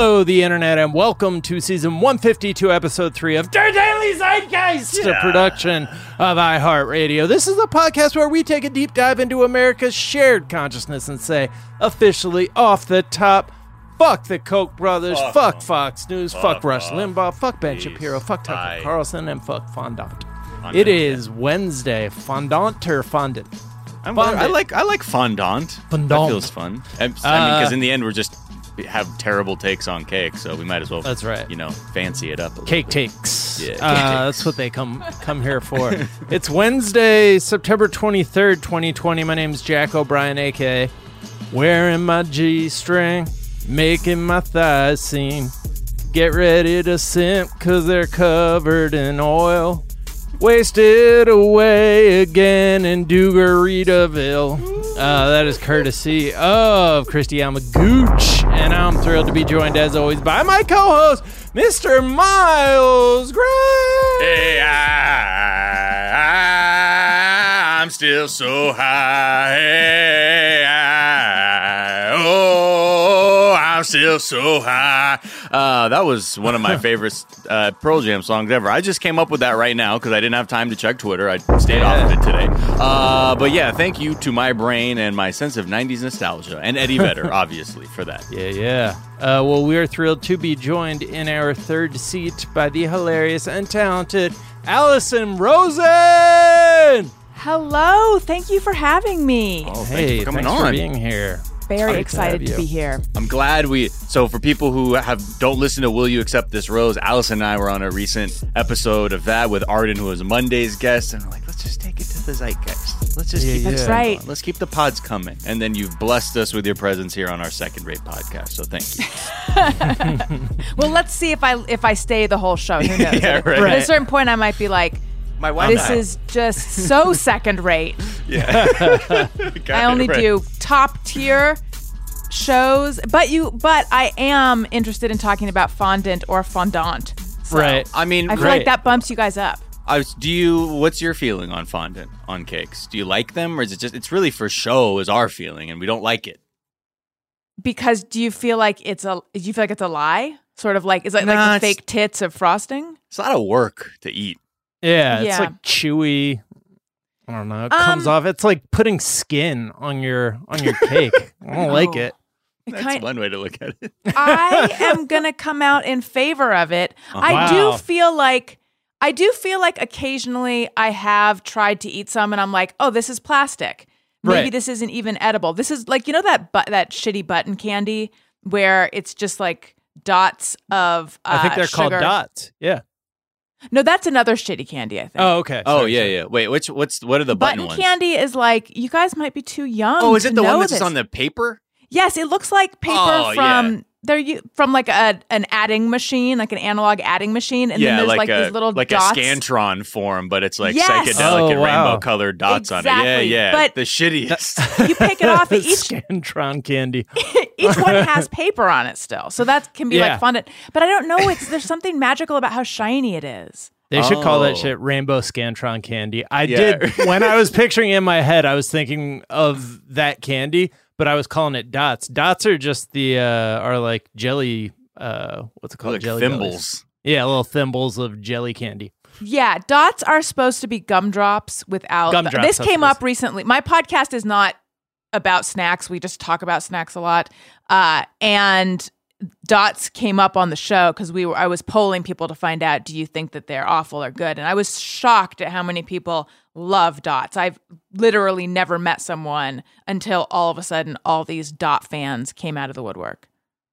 Hello, the internet, and welcome to season 152, episode 3 of Der Daily Zeitgeist, a production of iHeartRadio. This is a podcast where we take a deep dive into America's shared consciousness and say, officially off the top, fuck the Koch brothers, fuck, Fuck. Fox News, fuck, Fuck Rush. Limbaugh, fuck Ben Please. Shapiro, fuck Tucker Bye. Carlson, and fuck Fondant. Fondant, It is Wednesday, fondant or Fondant. I like I like fondant. Fondant. That feels fun. I, I mean, because Uh, in the end, we're just have terrible takes on cake, so we might as well. That's right. You know, fancy it up. A little Cake bit. takes. Yeah, cake uh, takes. That's what they come come here for. it's Wednesday, September 23rd, 2020. My name's Jack O'Brien, aka wearing my G string, making my thighs seem. Get ready to simp, cause they're covered in oil. Wasted away again in Dugaritaville. Uh, that is courtesy of Christy Yamagooch, and I'm thrilled to be joined as always by my co-host, Mr. Miles Gray. Hey, I, am still so high. Hey, I, I'm still so high. Uh, that was one of my favorite uh, Pearl Jam songs ever. I just came up with that right now because I didn't have time to check Twitter. I stayed off of it today. Uh, but yeah, thank you to my brain and my sense of 90s nostalgia and Eddie Vedder, obviously, for that. Yeah, yeah. Uh, well, we are thrilled to be joined in our third seat by the hilarious and talented Alison Rosen. Hello, thank you for having me. Oh, thank hey, you for coming thanks on. for being here. Very Great excited have to, be here. I'm glad we. So for people who have don't listen to "Will You Accept This Rose," Alison and I were on a recent episode of that with Arden, who was Monday's guest, and we're like, let's just take it to the zeitgeist. Let's just Yeah, keep yeah. it That's going. right. Let's keep the pods coming. And then you've blessed us with your presence here on our second-rate podcast. So thank you. Well, let's see if I if I stay the whole show. Who knows? Yeah, At- right. At a certain point, I might be like, My wife. "This is just so second rate. Yeah. I only do top tier shows." But you, but I am interested in talking about fondant or fondant. So Right. I mean, I feel Right. like that bumps you guys up. I was, do you? What's your feeling on fondant on cakes? Do you like them, or is it just? It's really for show, is our feeling, and we don't like it. Because do you feel like it's a? Do you feel like it's a lie? Sort of like is it Nah, like the fake tits of frosting? It's a lot of work to eat. Yeah, it's like chewy. I don't know. It comes Um, off. It's like putting skin on your on your cake. I don't like Oh. it. It That's kind- one way to look at it. I am gonna come out in favor of it. I Wow. do feel like I do feel like occasionally I have tried to eat some and I'm like, oh, this is plastic. Maybe Right. this isn't even edible. This is like you know that but that shitty button candy where it's just like dots of. Uh, I think they're called sugar. dots. Yeah. No, that's another shitty candy. I think. Oh, okay. Oh Sorry, yeah, sorry. yeah. Wait, which what's what are the button, button ones? candy is like you guys might be too young. Oh, is to it the one that's this. on the paper? Yes, it looks like paper Oh, from yeah. They're you from like a an adding machine, like an analog adding machine, and yeah, then there's like, like, a these little like dots. a scantron form, but it's like Yes! psychedelic Oh, and wow. rainbow colored dots on it. Yeah, yeah. But- the shittiest. You pick it off. Each Scantron candy. each one has paper on it still, so that can be Yeah. like fondant. But I don't know. It's there's something magical about how shiny it is. They should call that Oh. shit rainbow scantron candy. I Yeah. did when I was picturing it in my head, I was thinking of that candy, but I was calling it dots. Dots are just the uh are like jelly uh what's it called? like jelly thimbles. bellies. Yeah, little thimbles of jelly candy. Yeah, dots are supposed to be gumdrops without. Gumdrops, this that's came what up recently. My podcast is not about snacks. We just talk about snacks a lot. Uh, and dots came up on the show because we were. I was polling people to find out, do you think that they're awful or good? And I was shocked at how many people love dots. I've literally never met someone until all of a sudden all these dot fans came out of the woodwork.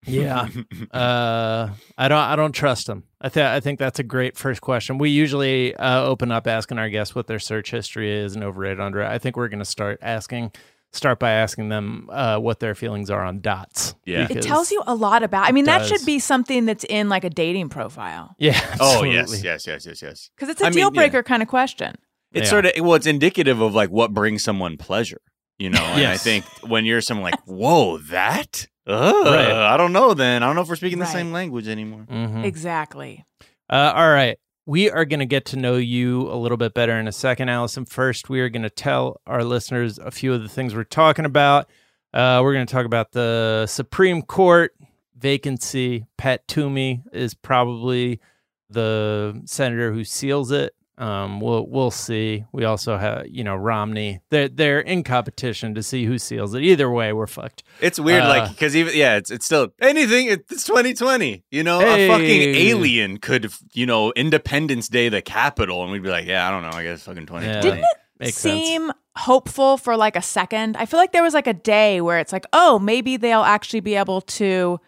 Yeah. uh I don't I don't trust them. I think I think that's a great first question. We usually uh, open up asking our guests what their search history is and overrated under. I think we're going to start asking start by asking them uh, what their feelings are on dots. Yeah. It It tells you a lot about. I mean, that should be something that's in like a dating profile Yeah. Oh yes, yes, yes, yes, yes. because it's a I mean, deal yeah. breaker kind of question. It's Yeah. sort of well, it's indicative of like what brings someone pleasure, you know. And I think when you're someone like, whoa, that, Ugh, Right. I don't know. Then I don't know if we're speaking the same language anymore. Mhm. Exactly. Uh, all right. We are going to get to know you a little bit better in a second, Alison. First, we are going to tell our listeners a few of the things we're talking about. Uh, we're going to talk about the Supreme Court vacancy. Pat Toomey is probably the senator who seals it. Um, we'll we'll see. We also have you know Romney. They're they're in competition to see who seals it. Either way, we're fucked. It's weird, Uh, like because even yeah, it's it's still anything. It's 2020. You know, a fucking alien could you know Independence Day the Capitol, and we'd be like, yeah, I don't know. I guess fucking 2020. Yeah. Didn't Makes sense. seem hopeful for like a second. I feel like there was like a day where it's like, oh, maybe they'll actually be able to,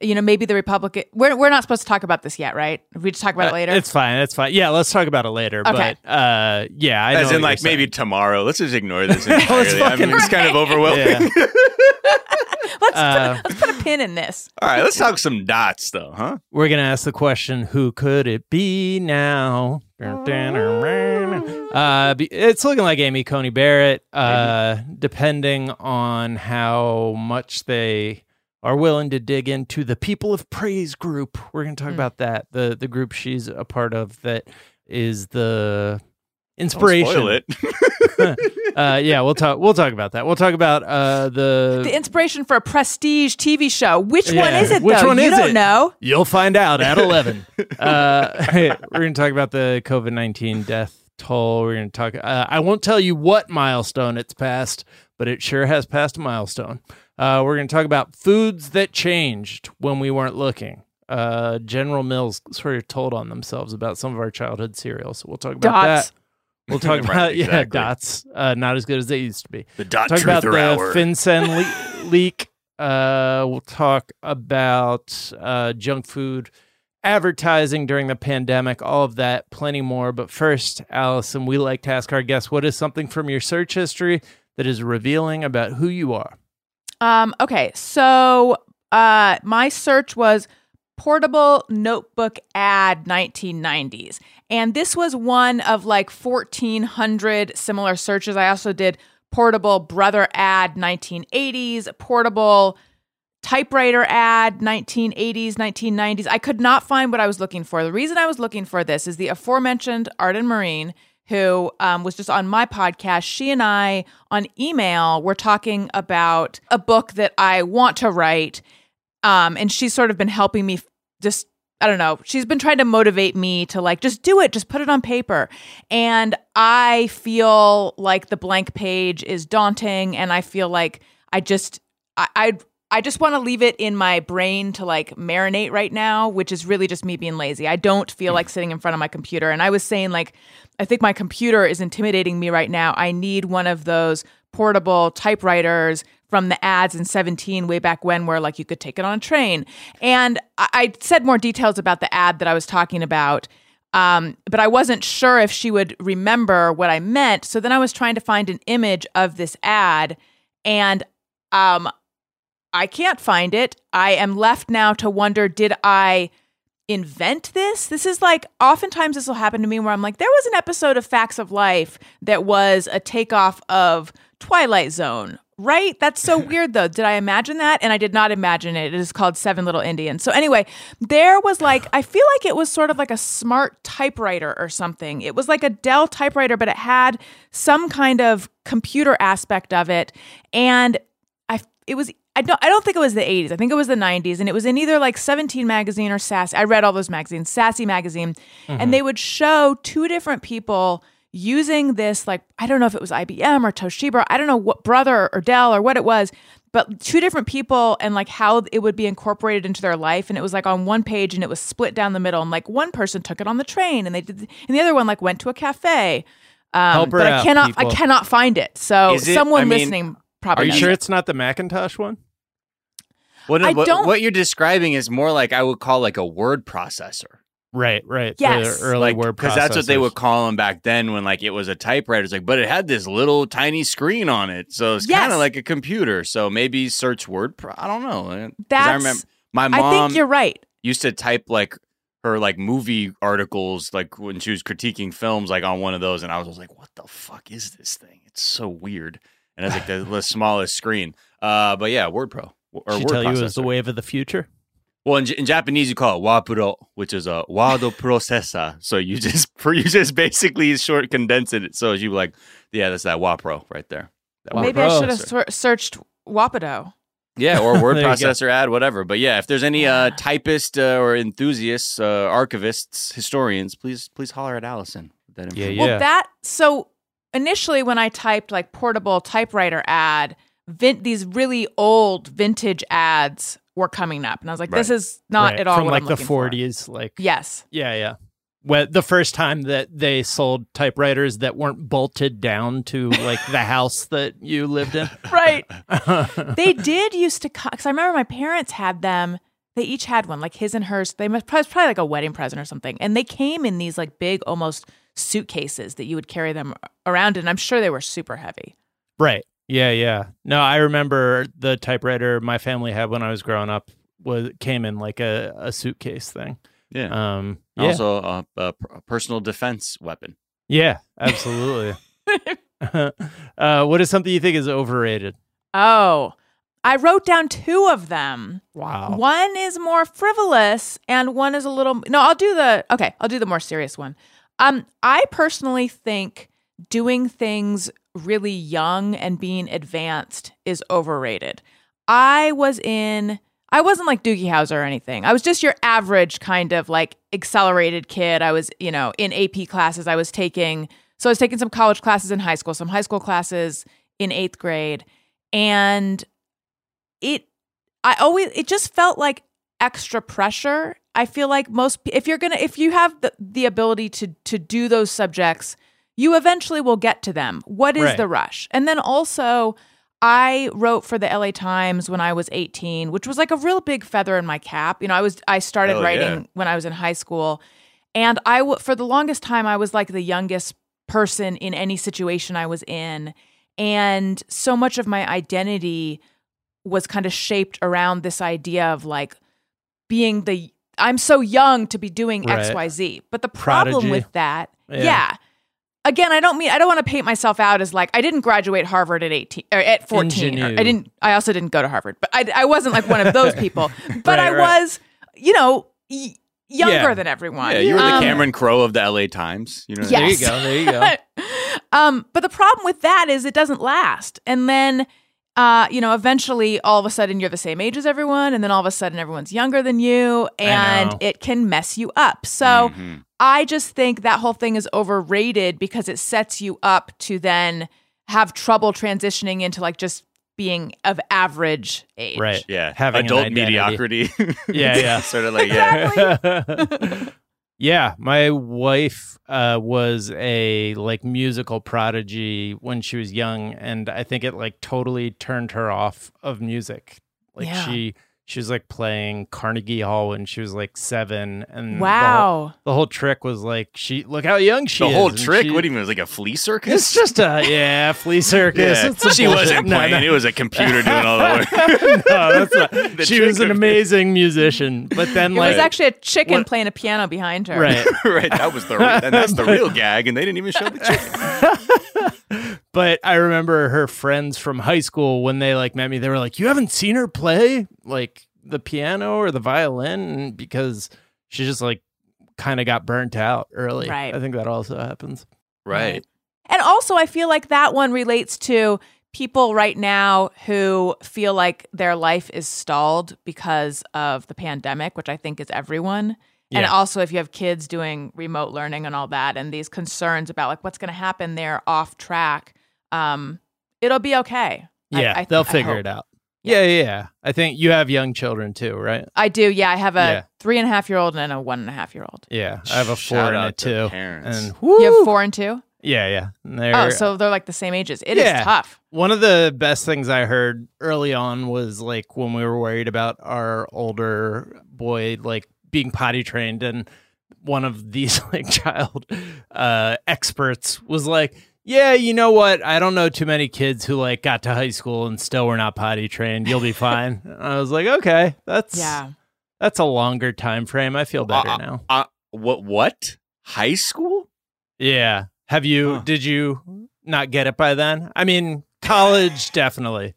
you know, maybe the Republican. We're we're not supposed to talk about this yet, right? We just talk about it Uh, later. It's fine. It's fine. Yeah, let's talk about it later. Okay. But uh, yeah, I As what in, like maybe saying. tomorrow. Let's just ignore this. Let's entirely. I fucking- mean, it's kind of overwhelming. Yeah. let's uh, put, let's put a pin in this. All right, let's talk some dots, though, huh? We're gonna ask the question: Who could it be now? Uh, it's looking like Amy Coney Barrett. Uh, depending on how much they are willing to dig into the People of Praise group, we're gonna talk Mm. about that. The the group she's a part of that is the Don't inspiration. spoil it. uh, yeah, we'll talk. We'll talk about that. We'll talk about uh, the The inspiration for a prestige TV show. Which one is it? which though? one you is don't it? know. You'll find out at 11. uh, we're going to talk about the COVID 19 death toll. We're going to talk. Uh, I won't tell you what milestone it's passed, but it sure has passed a milestone. Uh, we're going to talk about foods that changed when we weren't looking. Uh, General Mills sort of told on themselves about some of our childhood cereals. So we'll talk about Dots. that. We'll talk Right, about, yeah, dots. Uh, not as good as they used to be The dot talk about the truther hour. FinCEN le- leak. Uh, we'll talk about uh, junk food advertising during the pandemic, all of that, plenty more. But first, Alison, we like to ask our guests what is something from your search history that is revealing about who you are? Um, okay, so uh, my search was portable notebook ad 1990s. And this was one of like 1,400 similar searches. I also did portable brother ad 1980s, portable typewriter ad 1980s 1990s i could not find what i was looking for the reason i was looking for this is the aforementioned Arden Myrin who um, was just on my podcast she and i on email were talking about a book that i want to write um, and she's sort of been helping me just i don't know she's been trying to motivate me to like just do it just put it on paper. And i feel like the blank page is daunting and i feel like i just i i I just want to leave it in my brain to like marinate right now, which is really just me being lazy. I don't feel like sitting in front of my computer. And I was saying, like, I think my computer is intimidating me right now. I need one of those portable typewriters from the ads in 17 way back when where like you could take it on a train. And I, I said more details about the ad that I was talking about. Um, but I wasn't sure if she would remember what I meant. So then I was trying to find an image of this ad and um I can't find it. I am left now to wonder did I invent this? This is like oftentimes this will happen to me where I'm like, there was an episode of Facts of Life that was a takeoff of Twilight Zone. Right? That's so weird though. Did I imagine that? And I did not imagine it. It is called Seven Little Indians. So anyway, there was like I feel like it was sort of like a smart typewriter or something. It was like a Dell typewriter, but it had some kind of computer aspect of it. And I it was I don't I don't think it was the 80s. I think it was the 90s and it was in either like 17 magazine or Sassy. I read all those magazines, Sassy magazine, and they would show two different people using this like I don't know if it was IBM or Toshiba, I don't know what brother or Dell or what it was, but two different people and like how it would be incorporated into their life and it was like on one page and it was split down the middle and like one person took it on the train and they did and the other one like went to a cafe. Um, Help her but out, I cannot. I cannot find it. So it- someone I mean, listening probably Are you knows sure it's not the Macintosh one? What, I what, don't- what you're describing is more like I would call like a word processor. Right, right. Yes. The early like word because that's what they would call them back then when like it was a typewriter. It's like, but it had this little tiny screen on it, so it's kind of like a computer. So maybe search word. Pro- I don't know. 'Cause I remember my mom. I think you're right. used to type like her like movie articles like when she was critiquing films like on one of those, and I was, just like, what the fuck is this thing? It's so weird, and it's like the, the smallest screen. Uh, but yeah, Word Pro or She word tell you processor. it was the wave of the future. Well, in, in Japanese, you call it wapuro, which is a wado processor. So you just you just basically short condense it. So you like, yeah, that's that wapro right there. That word Maybe I should have processor. searched wapuro. Yeah, or word There you go. processor ad, whatever. But yeah, if there's any uh, typist uh, or enthusiasts, uh, archivists, historians, please please holler at Alison. with That Yeah, information. Well, that so initially when I typed like portable typewriter ad, vin- these really old vintage ads were coming up, and I was like, "This is not Right, at all from what like I'm the looking for. 40s. Like Yes, yeah, yeah. When the first time that they sold typewriters that weren't bolted down to like the house that you lived in. right. they did used to because I remember my parents had them. They each had one, like his and hers. They must probably, probably like a wedding present or something, and they came in these like big, almost suitcases that you would carry them around, and I'm sure they were super heavy. Right. Yeah, yeah. No, I remember the typewriter my family had when I was growing up was came in like a, a suitcase thing. yeah. Um yeah. Also, a, a, a personal defense weapon. yeah, absolutely. uh what is something you think is overrated? Oh, I wrote down two of them. Wow. One is more frivolous and one is a little No, I'll do the Okay, I'll do the more serious one. Um I personally think doing things really young and being advanced is overrated. I was in I wasn't like Doogie Howser or anything. I was just your average kind of like accelerated kid. I was, you know, in AP classes. I was taking so I was taking some college classes in high school, some high school classes in 8th grade, and it I always it just felt like extra pressure. I feel like most if you're going to if you have the, the ability to to do those subjects, you eventually will get to them. What is Right. the rush? And then also I wrote for the LA Times when I was 18, which was like a real big feather in my cap. You know, I was I started Hell yeah. writing when I was in high school, and I w- for the longest time I was like the youngest person in any situation I was in, and so much of my identity was kind of shaped around this idea of like being the I'm so young to be doing Right. XYZ. But the problem Prodigy. with that, Yeah. yeah. Again, I don't mean I don't want to paint myself out as like I didn't graduate Harvard at 18 or at 14. Or, I didn't I also didn't go to Harvard, but I, I wasn't like one of those people. But Right, I right. was, you know, y- younger Yeah. than everyone. Yeah, you were the Um, Cameron Crowe of the LA Times. You know, Yeah. There you go. There you go. um, but the problem with that is it doesn't last. And then, uh, you know, eventually all of a sudden you're the same age as everyone, and then all of a sudden everyone's younger than you, and it can mess you up. So Mhm. I just think that whole thing is overrated because it sets you up to then have trouble transitioning into like just being of average age. Right. yeah, Having adult identity. mediocrity. Yeah, yeah. sort of like yeah. yeah, my wife uh, was a like musical prodigy when she was young, and I think it like totally turned her off of music. Like Yeah. she she was like playing Carnegie Hall when she was like seven, and the whole, Wow. the whole trick was like she look how young she The is. whole and trick. she- what do you mean? It was like a flea circus? It's just a yeah flea circus. Yeah. It's she bullshit- wasn't No, playing. no. It was a computer doing all the work. no, that's not. The she was an amazing musician, but then It like was actually a chicken What- playing a piano behind her. right. right. That was the and that's the real gag, and they didn't even show the chicken. but I remember her friends from high school when they like met me, they were like, "You haven't seen her play like the piano or the violin because she just like kind of got burnt out early." Right. I think that also happens. Right. And also, I feel like that one relates to people right now who feel like their life is stalled because of the pandemic, which I think is everyone. And also, if you have kids doing remote learning and all that, and these concerns about like what's going to happen there off track, um, it'll be okay. I- Yeah, I- they'll figure hope. it out. Yeah. yeah, yeah. I think you have young children too, right? I do. Yeah, I have a Yeah. three and a half year old and a one and a half year old. Yeah, I have a four Shout and a out to two, parents. and You have four and two? yeah, yeah. They're- Oh, so they're like the same ages. It is Yeah. tough. One of the best things I heard early on was like when we were worried about our older boy like being potty trained and one of these like child uh experts was like, "Yeah, you know what? I don't know too many kids who like got to high school and still were not potty trained. You'll be fine." I was like, "Okay, that's Yeah. That's a longer time frame. I feel better Uh, now." Uh, what? What? High school? Yeah. Have you Huh. did you not get it by then? I mean, college definitely.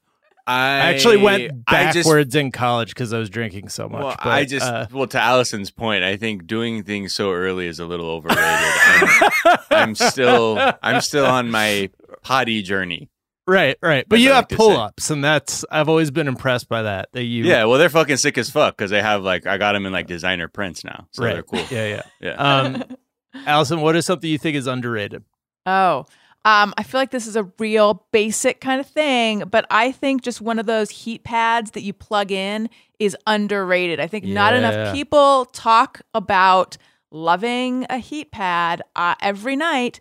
I I actually went I just- backwards in college because I was drinking so much. Well, but, I just uh, well to Alison's point, I think doing things so early is a little overrated. I'm, I'm still I'm still on my potty journey. Right, right. But you I have like say. pull ups, and that's I've always been impressed by that. That you Yeah, well, they're fucking sick as fuck because they have like I got them in like designer prints now, so right. they're cool. Yeah, yeah. Yeah. Um, Alison, what is something you think is underrated? Oh, um, I feel like this is a real basic kind of thing, but I think just one of those heat pads that you plug in is underrated. I think not enough people talk about loving a heat pad. Uh, every night,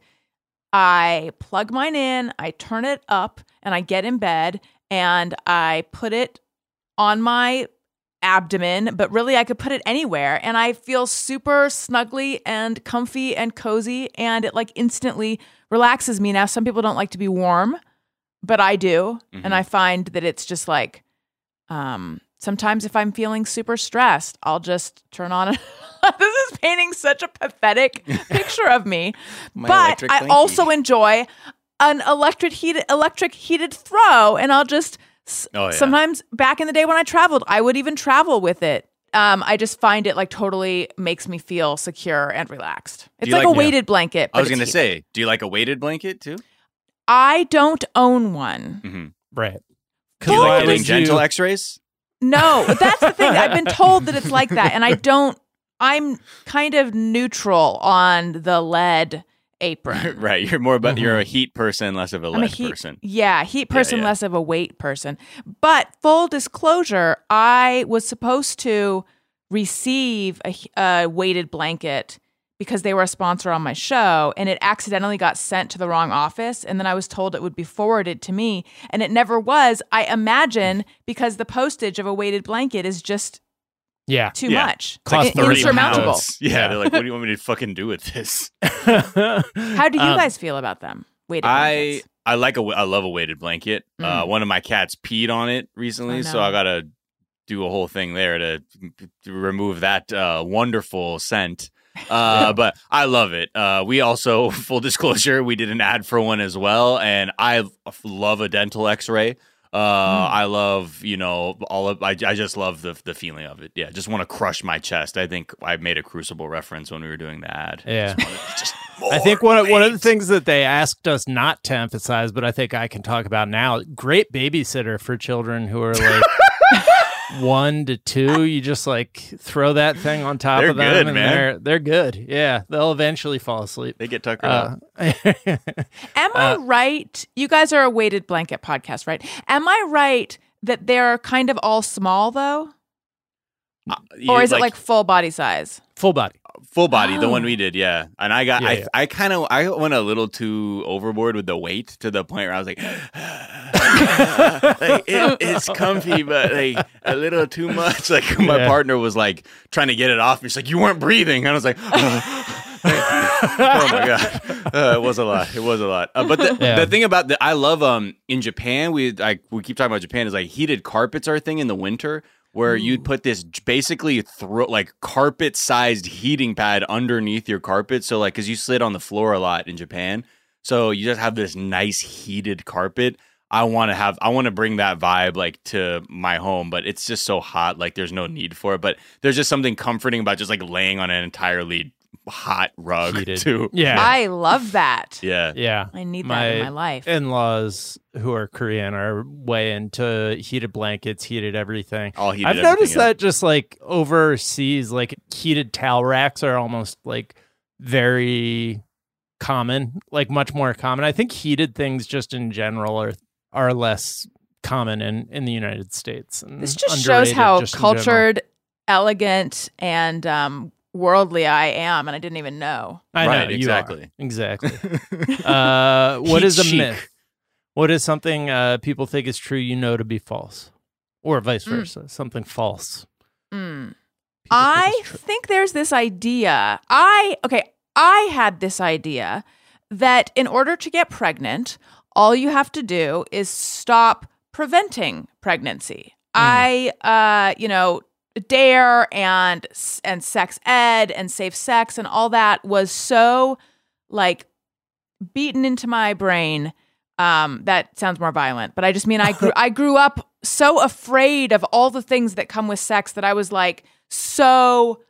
I plug mine in, I turn it up, and I get in bed and I put it on my abdomen, but really I could put it anywhere and I feel super snuggly and comfy and cozy and it like instantly relaxes me. Now some people don't like to be warm, but I do. Mhm. And I find that it's just like um sometimes if I'm feeling super stressed, I'll just turn on a This is painting such a pathetic picture of me. But I blankie. also enjoy an electric heated electric heated throw and I'll just Oh, yeah. sometimes back in the day when I traveled, I would even travel with it. Um, I just find it like totally makes me feel secure and relaxed. It's like, like- a weighted blanket. I was gonna say, do you like a weighted blanket too? I don't own one. Mm-hmm. Right. Do you like getting gentle you- X-rays? No, but that's the thing. I've been told that it's like that, and I don't. I'm kind of neutral on the lead apron. right, you're more about you're a mm-hmm. heat person, less of a I'm lead a heat, person. yeah, heat person, yeah. less of a weight person. But full disclosure, I was supposed to receive a, a weighted blanket because they were a sponsor on my show, and it accidentally got sent to the wrong office, and then I was told it would be forwarded to me, and it never was. I imagine mm. because the postage of a weighted blanket is just Yeah. too Yeah. much, Cost In- 30 insurmountable. pounds. Yeah, Yeah. they're like, what do you want me to fucking do with this? How do you Um, guys feel about them? Wait, I? I like a I love a weighted blanket. Uh, Mm. one of my cats peed on it recently, Oh, so. I gotta do a whole thing there to, to remove that uh, wonderful scent. Uh, but I love it. Uh, we also, full disclosure, we did an ad for one as well, and I love a dental X-ray. Uh, Mm. I love, you know, all of. I, I just love the the feeling of it. Yeah, just want to crush my chest. I think I made a Crucible reference when we were doing the ad. Yeah. Just just I think one of, one of the things that they asked us not to emphasize, but I think I can talk about now, great babysitter for children who are like one to two. You just like throw that thing on top They're of them, good, and man. they're they're good. Yeah, they'll eventually fall asleep. they get tuckered up. Uh, Am I Uh, right? You guys are a weighted blanket podcast, right? Am I right that they're kind of all small though? Uh, Or you- is it like full body size? full body. Full body? The one we did, yeah. And I got, Yeah, I, yeah. I kind of, I went a little too overboard with the weight to the point where I was like, like it, it's comfy, but like a little too much. Like my Yeah. partner was like trying to get it off. me. She's like, you weren't breathing. And I was like, oh my god, uh, it was a lot. It was a lot. Uh, but the, Yeah. the thing about the, I love um in Japan, we like we keep talking about Japan is like heated carpets are a thing in the winter where you'd hmm. put this basically throw like carpet sized heating pad underneath your carpet. So like because you slid on the floor a lot in Japan, so you just have this nice heated carpet. I want to have I want to bring that vibe like to my home, but it's just so hot. Like there's no need for it. But there's just something comforting about just like laying on an entirely hot rug Heated. too. Yeah. I love that. Yeah. Yeah. I need that in my life. in laws who are Korean are way into heated blankets, heated everything. All heated. I've everything noticed up. that just like overseas, like heated towel racks are almost like very common, like much more common. I think heated things just in general are are less common in in the United States. and this just shows how just cultured, elegant, and um, worldly I am, and I didn't even know. I Right, know, you exactly. are. exactly. uh, what Heat is a chic. myth? What is something uh, people think is true you know to be false, or vice Mm. versa? Something false. Mm. people think I think there's this idea. I okay, I had this idea that in order to get pregnant, all you have to do is stop preventing pregnancy. I uh, you know, dare and and sex ed and safe sex and all that was so like beaten into my brain um that sounds more violent but i just mean i grew i grew up so afraid of all the things that come with sex that i was like so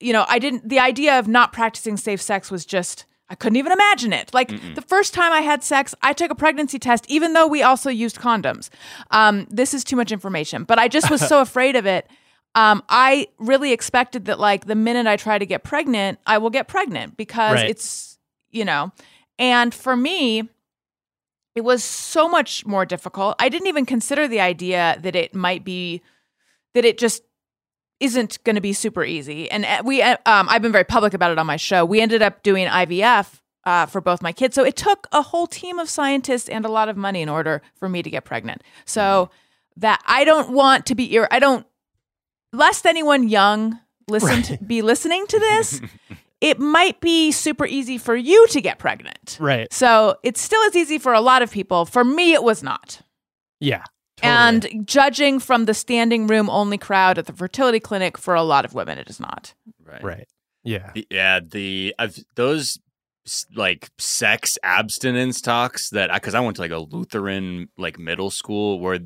you know i didn't the idea of not practicing safe sex was just I couldn't even imagine it. Like the first time I had sex, I took a pregnancy test, even though we also used condoms. Um, this is too much information, but I just was so afraid of it. Um, I really expected that, like, the minute I try to get pregnant, I will get pregnant because Right. it's, you know, and for me, it was so much more difficult. I didn't even consider the idea that it might be that it just isn't going to be super easy. And uh, we, uh, um, I've been very public about it on my show. We ended up doing IVF uh, for both my kids, so it took a whole team of scientists and a lot of money in order for me to get pregnant. So that I don't want to be, ir- I don't, lest anyone young listen to, be listening to this. It might be super easy for you to get pregnant. Right. So it's still as easy for a lot of people. For me, it was not. Yeah. totally. And judging from the standing room only crowd at the fertility clinic, for a lot of women, it is not. Right. right. Yeah. The- Yeah, the I've those like sex abstinence talks that because I, went to like a Lutheran like middle school where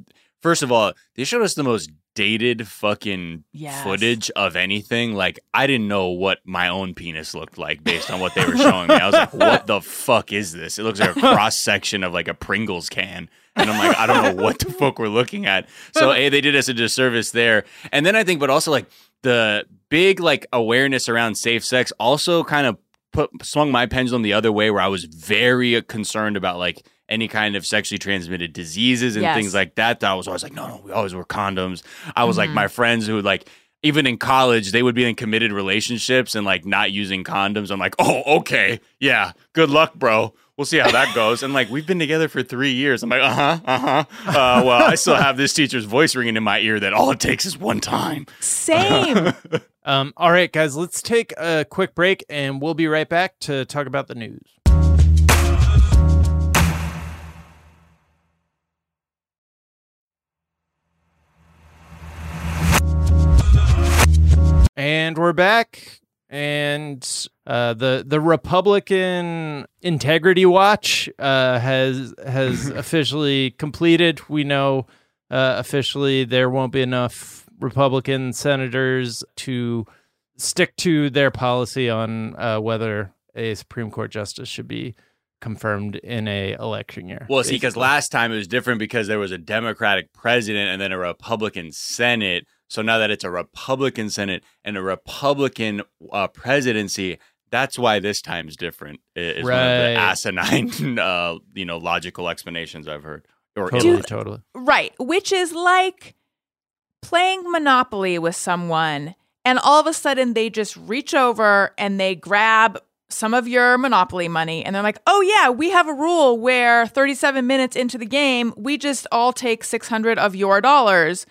first of all they showed us the most dated fucking Yes. footage of anything. Like I didn't know what my own penis looked like based on what they were showing me. I was like, what the fuck is this? It looks like a cross section of like a Pringles can. And I'm like, I don't know what the fuck we're looking at. So a they did us a disservice there. And then I think, but also like the big like awareness around safe sex also kind of put swung my pendulum the other way where I was very concerned about like any kind of sexually transmitted diseases and Yes. things like that. That I was always like, no, no, we always wear condoms. I was like Mhm. my friends who like even in college they would be in committed relationships and like not using condoms. I'm like, oh, okay, yeah, good luck, bro. We'll see how that goes. And like we've been together for three years. I'm like, uh huh, uh huh. Uh, well, I still have this teacher's voice ringing in my ear that all it takes is one time. Same. Um, all right, guys, let's take a quick break and we'll be right back to talk about the news. And we're back. And uh, the the Republican Integrity Watch uh, has has officially completed. We know uh, officially there won't be enough Republican senators to stick to their policy on uh, whether a Supreme Court justice should be confirmed in a election year. Well, see, because last time it was different because there was a Democratic president and then a Republican Senate. So now that it's a Republican Senate and a Republican uh, presidency, that's why this time's different. i- Is one of Right. the asinine, uh, you know, logical explanations I've heard. Or totally, Dude, totally. right. Which is like playing Monopoly with someone, and all of a sudden they just reach over and they grab some of your Monopoly money, and they're like, oh, yeah, we have a rule where 37 minutes into the game, we just all take 600 of your dollars.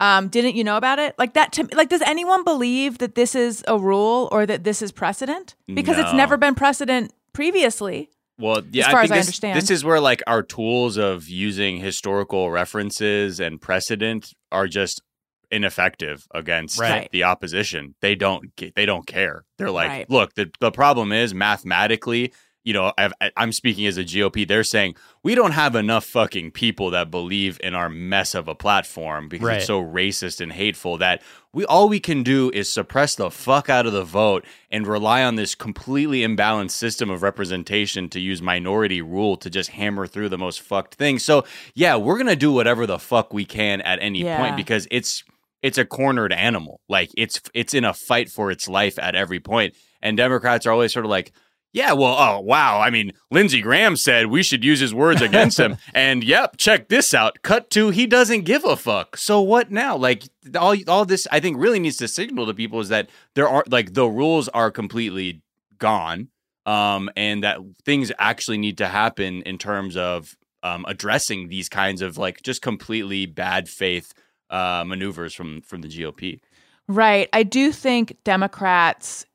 Um, didn't you know about it? Like that. To, like, does anyone believe that this is a rule or that this is precedent? Because it's never been precedent previously. Well, yeah, far I as think I this, understand. this is where like our tools of using historical references and precedent are just ineffective against Right. the opposition. They don't they don't care. They're like, Right. look, the the problem is mathematically, you know, I've, I- I'm speaking as a GOP. They're saying we don't have enough fucking people that believe in our mess of a platform because Right. it's so racist and hateful that we all we can do is suppress the fuck out of the vote and rely on this completely imbalanced system of representation to use minority rule to just hammer through the most fucked thing. So yeah, we're gonna do whatever the fuck we can at any Yeah. point because it's it's a cornered animal. Like it's it's in a fight for its life at every point. And Democrats are always sort of like, yeah, well, oh wow. I mean, Lindsey Graham said we should use his words against him. And yep, check this out. Cut to he doesn't give a fuck. So what now? Like all all this I think really needs to signal to people is that there are like the rules are completely gone. Um, and that things actually need to happen in terms of um, addressing these kinds of like just completely bad faith uh, maneuvers from from the GOP. Right. I do think Democrats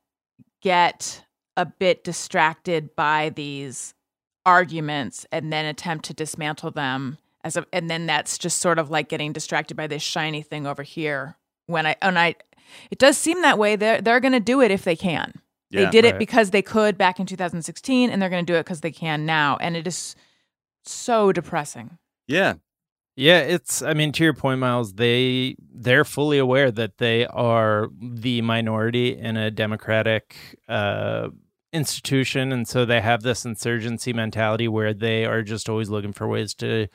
get a bit distracted by these arguments and then attempt to dismantle them as a and then that's just sort of like getting distracted by this shiny thing over here when I and I it does seem that way they're they're going to do it if they can. they Yeah, did it because they could back in 2016 and they're going to do it cuz they can now and it is so depressing. Yeah, Yeah, it's I mean to your point Miles, they they're fully aware that they are the minority in a democratic uh institution, and so they have this insurgency mentality where they are just always looking for ways to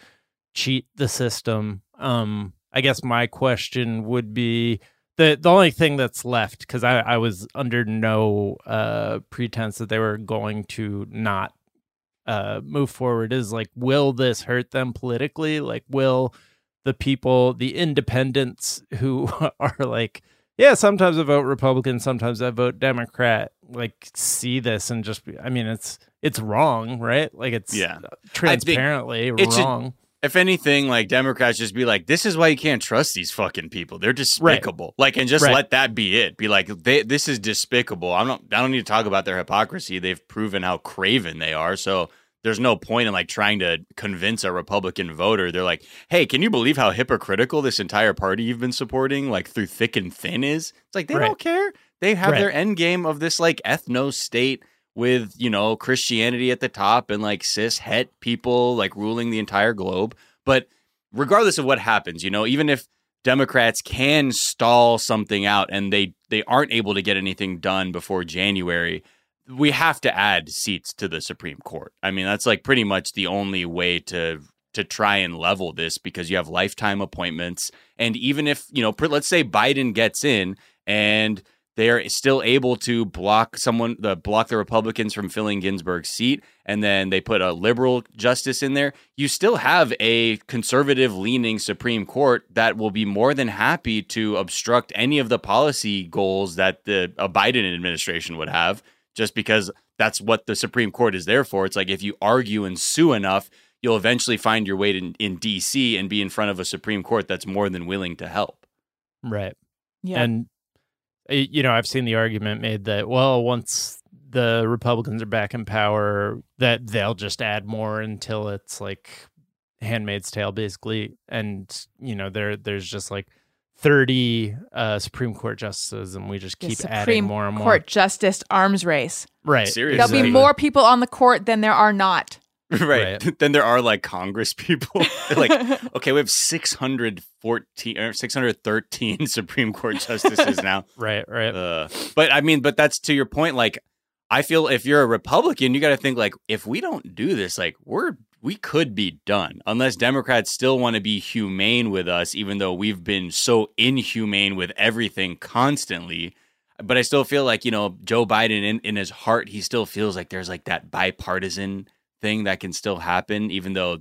cheat the system. Um, I guess my question would be the the only thing that's left because I, I was under no uh, pretense that they were going to not uh, move forward is like, will this hurt them politically? Like, will the people, the independents who are like, yeah, sometimes I vote Republican, sometimes I vote Democrat, like see this and just, be, I mean, it's it's wrong, right? Like it's Yeah. Uh, transparently it should- wrong. if anything, like Democrats just be like, this is why you can't trust these fucking people. They're despicable. Like, and just Right. let that be it. Be like, they, this is despicable. I'm not. I don't need to talk about their hypocrisy. They've proven how craven they are. So there's no point in like trying to convince a Republican voter. They're like, hey, can you believe how hypocritical this entire party you've been supporting, like through thick and thin, is? It's like they Right. don't care. They have Right. their end game of this like ethno state with you know Christianity at the top and like cis het people like ruling the entire globe. But regardless of what happens, you know, even if Democrats can stall something out and they they aren't able to get anything done before January, we have to add seats to the Supreme Court. I mean, that's like pretty much the only way to to try and level this because you have lifetime appointments and even if, you know, let's say Biden gets in and they're still able to block someone the block the Republicans from filling Ginsburg's seat and then they put a liberal justice in there you still have a conservative leaning Supreme Court that will be more than happy to obstruct any of the policy goals that the a Biden administration would have just because that's what the Supreme Court is there for it's like if you argue and sue enough you'll eventually find your way in, in DC and be in front of a Supreme Court that's more than willing to help Right. Yeah. And you know, I've seen the argument made that well, once the Republicans are back in power, that they'll just add more until it's like Handmaid's Tale, basically. And you know, there there's just like thirty uh, Supreme Court justices, and we just keep adding more and more. Court justice arms race. Right. Seriously. There'll be more people on the court than there are not. right. then there are like Congress people. Like, okay, we have 614 or 613 Supreme Court justices now. Right. Right. Uh, but I mean, but that's to your point. Like, I feel if you're a Republican, you got to think like, if we don't do this, like, we're we could be done unless Democrats still want to be humane with us, even though we've been so inhumane with everything constantly. But I still feel like you know Joe Biden in, in his heart, he still feels like there's like that bipartisan thing that can still happen, even though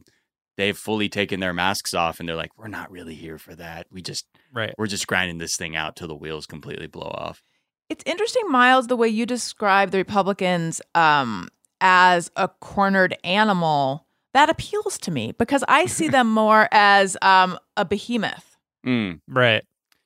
they've fully taken their masks off and they're like, we're not really here for that. We just right. we're just grinding this thing out till the wheels completely blow off. It's interesting, Miles, the way you describe the Republicans um, as a cornered animal. That appeals to me because I see them more as um, a behemoth. Mm. Right.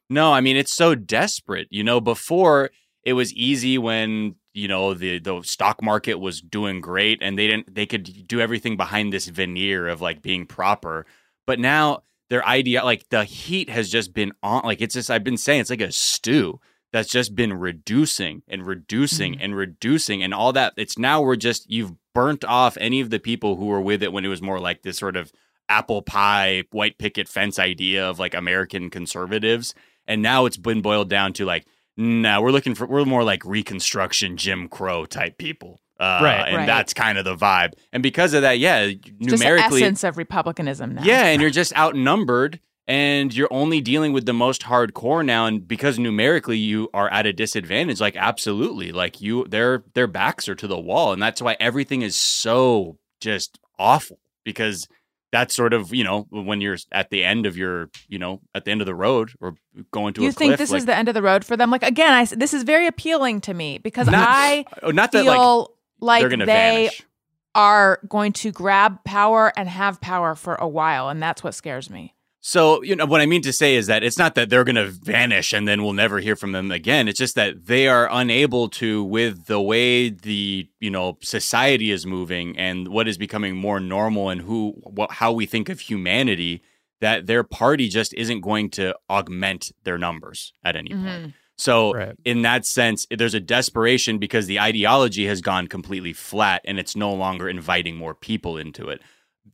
No, I mean it's so desperate. You know, before it was easy when you know the the stock market was doing great and they didn't they could do everything behind this veneer of like being proper. But now their idea like the heat has just been on like it's just I've been saying it's like a stew that's just been reducing and reducing mm. and reducing and all that. It's now we're just you've burnt off any of the people who were with it when it was more like this sort of apple pie white picket fence idea of like American conservatives. And now it's been boiled down to like no we're looking for we're more like reconstruction jim crow type people uh, Right. and Right. that's kind of the vibe and because of that yeah Just the numerically essence of republicanism now. yeah and you're just outnumbered and you're only dealing with the most hardcore now and because numerically you are at a disadvantage like absolutely like you their their backs are to the wall and that's why everything is so just awful because that's sort of you know when you're at the end of your you know at the end of the road or going to you think cliff, this like, is the end of the road for them? Like again, I, this is very appealing to me because Not- I oh, not that feel like like, they vanish are going to grab power and have power for a while, and that's what scares me. So, you know, what I mean to say is that it's not that they're going to vanish and then we'll never hear from them again. It's just that they are unable to, with the way the, you know, society is moving and what is becoming more normal and who, what, how we think of humanity, that their party just isn't going to augment their numbers at any point. Mhm. So, Right. in that sense, there's a desperation because the ideology has gone completely flat and it's no longer inviting more people into it.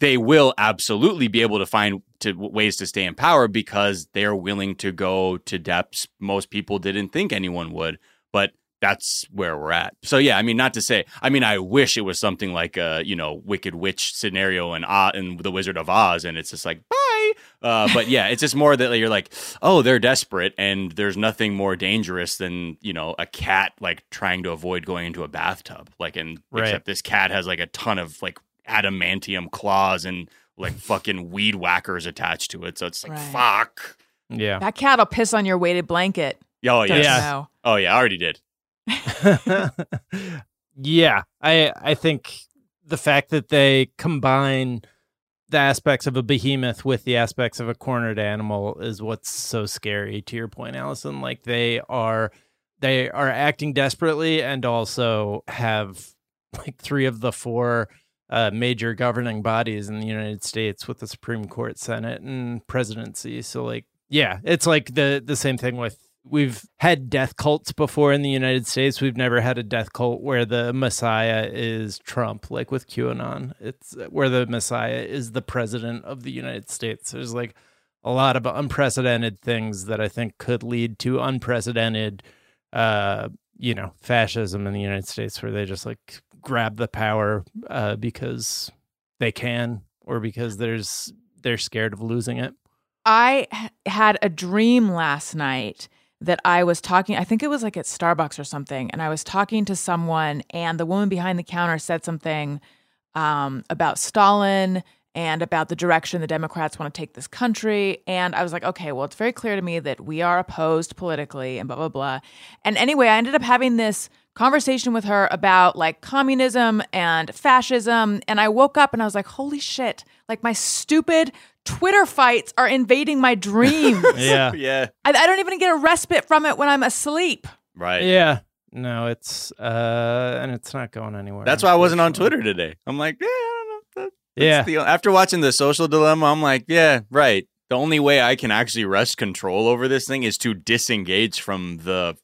They will absolutely be able to find to ways to stay in power because they're willing to go to depths most people didn't think anyone would. But that's where we're at. So yeah, I mean, not to say, I mean, I wish it was something like a you know Wicked Witch scenario and Oz, and the Wizard of Oz, and it's just like bye. Uh, but yeah, it's just more that you're like, oh, they're desperate, and there's nothing more dangerous than you know a cat like trying to avoid going into a bathtub. Like, and Right. except this cat has like a ton of like adamantium claws and like fucking weed whackers attached to it. So it's like Right. fuck. Yeah. That cat will piss on your weighted blanket. Oh Don't yes. you Yeah. Oh yeah, I already did. yeah, I I think the fact that they combine the aspects of a behemoth with the aspects of a cornered animal is what's so scary to your point Alison like they are they are acting desperately and also have like three of the four uh, major governing bodies in the United States with the Supreme Court, Senate, and presidency. So, like, yeah, it's like the the same thing with we've had death cults before in the United States. We've never had a death cult where the Messiah is Trump, like with QAnon. It's where the Messiah is the president of the United States. There's like a lot of unprecedented things that I think could lead to unprecedented, uh, you know, fascism in the United States, where they just like grab the power uh, because they can or because there's they're scared of losing it. I had a dream last night that I was talking, I think it was like at Starbucks or something, and I was talking to someone, and the woman behind the counter said something um, about Stalin and about the direction the Democrats want to take this country. And I was like, okay, well, it's very clear to me that we are opposed politically and blah, blah, blah. And anyway, I ended up having this conversation with her about like communism and fascism. And I woke up and I was like, holy shit, like my stupid Twitter fights are invading my dreams. Yeah. yeah. I, I don't even get a respite from it when I'm asleep. Right. Yeah. No, it's uh and it's not going anywhere. That's why I wasn't on. Twitter today. I'm like, yeah, I don't know. That- Yeah. the- after watching the social dilemma, I'm like, yeah, right. The only way I can actually wrest control over this thing is to disengage from the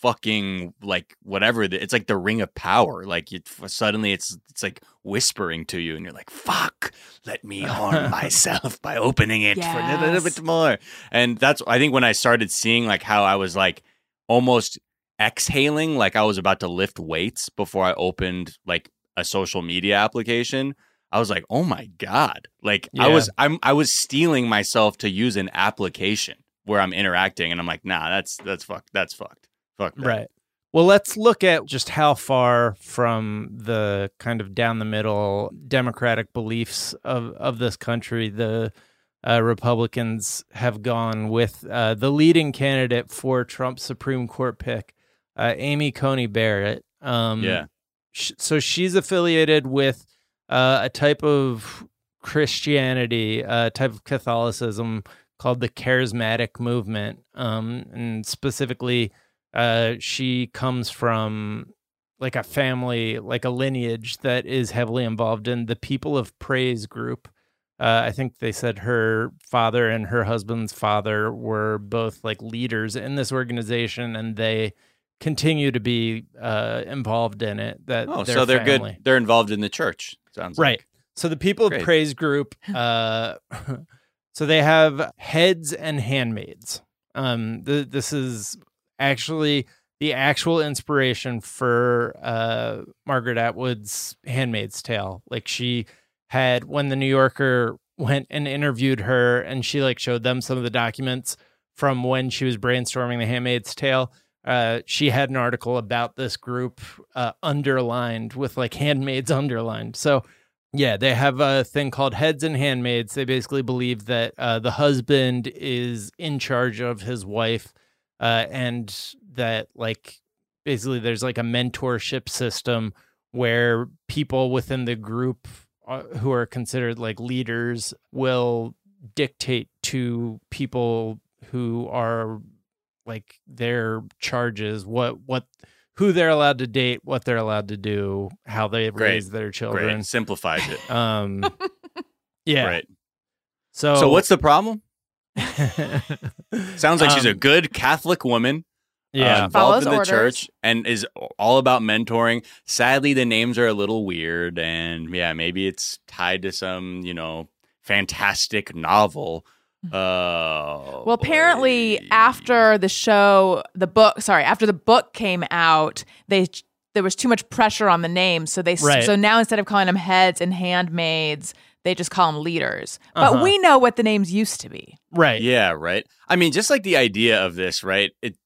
fucking like whatever. The, it's like the ring of power. Like you, suddenly, it's it's like whispering to you, and you're like, "Fuck, let me harm myself by opening it for a little Yes. bit more." And that's I think when I started seeing like how I was like almost exhaling, like I was about to lift weights before I opened like a social media application. I was like, "Oh my god!" Like I was, I'm, I was steeling myself to use an application where I'm interacting, and I'm like, "Nah, that's that's fucked. That's fucked. Fuck that." Right. Well, let's look at just how far from the kind of down the middle democratic beliefs of, of this country the uh, Republicans have gone with uh, the leading candidate for Trump's Supreme Court pick, uh, Amy Coney Barrett. Um, Yeah. sh- so she's affiliated with uh, a type of Christianity, a type of Catholicism called the Charismatic Movement, um, and specifically, uh, she comes from like a family, like a lineage that is heavily involved in the People of Praise group. Uh, I think they said her father and her husband's father were both like leaders in this organization, and they continue to be uh, involved in it. That Oh, so they're family. good. They're involved in the church. Sounds Right. Like. So the people of praise group, uh, so they have heads and handmaids. Um, th- this is actually the actual inspiration for uh, Margaret Atwood's *Handmaid's Tale*. Like she had when the New Yorker went and interviewed her, and she like showed them some of the documents from when she was brainstorming *The Handmaid's Tale*. Uh, she had an article about this group uh, underlined with like handmaids underlined. So yeah, they have a thing called heads and handmaids. They basically believe that uh, the husband is in charge of his wife, uh, and that like basically there's like a mentorship system where people within the group uh, who are considered like leaders will dictate to people who are like their charges what what who they're allowed to date what they're allowed to do how they Great. raise their children Great. Simplifies it. um yeah Right. so So what's the problem? Sounds like she's a Um, good Catholic woman. uh, yeah involved Follows in the orders. church and is all about mentoring. Sadly, the names are a little weird, and yeah, maybe it's tied to some you know fantastic novel. Oh. Well, apparently, boy. after the show, the book, sorry, after the book came out, they there was too much pressure on the names, so they Right. so now instead of calling them heads and handmaids, they just call them leaders. But Uh-huh. we know what the names used to be. Right. Yeah, right. I mean, just like the idea of this, right? It,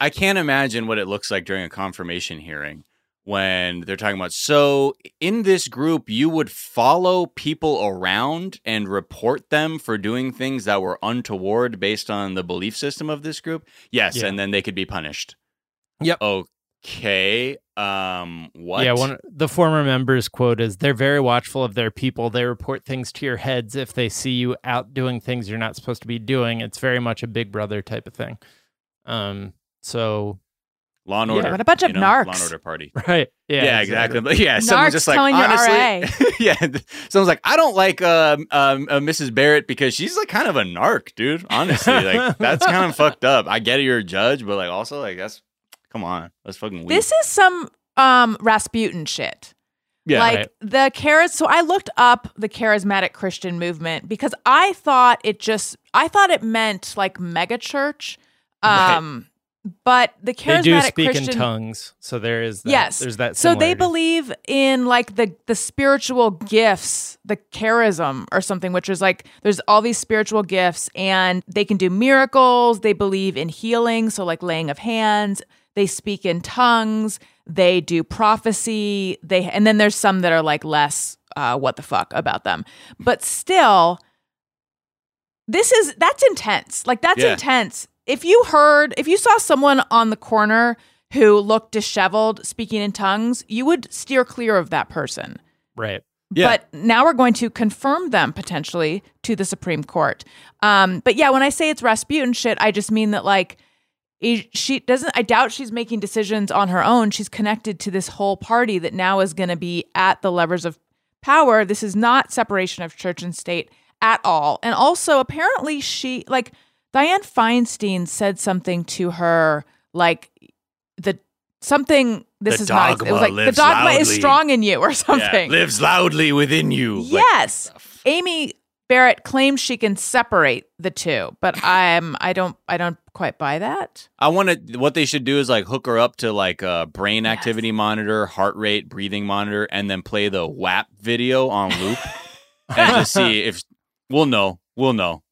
I can't imagine what it looks like during a confirmation hearing when they're talking about. So, in this group, you would follow people around and report them for doing things that were untoward based on the belief system of this group. Yes, Yeah. and then they could be punished. Yep. Okay. Um. What? Yeah, one the former members quote is they're very watchful of their people. They report things to your heads if they see you out doing things you're not supposed to be doing. It's very much a big brother type of thing. Um so Law and Yeah, Order. but a bunch of you know? Law and. Order party. right. Yeah, Yeah, exactly. But yeah, someone's just like telling you honestly, yeah. Someone's like, I don't like um, um, uh, Mrs. Barrett because she's like kind of a narc, dude. Honestly, like that's kind of fucked up. I get it, you're a judge, but like also like that's come on, that's fucking weird. This is some um Rasputin shit. yeah, like right. the charis so i looked up the charismatic christian movement because i thought it just i thought it meant like mega church Right. But the They charismatic do speak christian in tongues. So there is that. yes. There's that so they believe in like the the spiritual gifts the charism or something which is like there's all these spiritual gifts and they can do miracles. They believe in healing so like laying of hands. They speak in tongues. They do prophecy. They and then there's some that are like less uh, what the fuck about them. But still this is that's intense. Like that's Yeah. intense if you heard if you saw someone on the corner who looked disheveled speaking in tongues you would steer clear of that person Right. Yeah. but now we're going to confirm them potentially to the Supreme Court. Um, but yeah, when I say it's Rasputin shit, I just mean that like she doesn't. I doubt she's making decisions on her own. She's connected to this whole party that now is going to be at the levers of power. This is not separation of church and state at all. And also, apparently, she like Dianne Feinstein said something to her like the something. This The is not. It was like the dogma is strong in you or Yeah, something. lives loudly within you. Like, Yes. Amy Barrett claims she can separate the two, but I'm I don't I don't quite buy that. I want to. What they should do is like hook her up to like a brain Yes. activity monitor, heart rate, breathing monitor, and then play the WAP video on loop, and just see if we'll know. We'll know.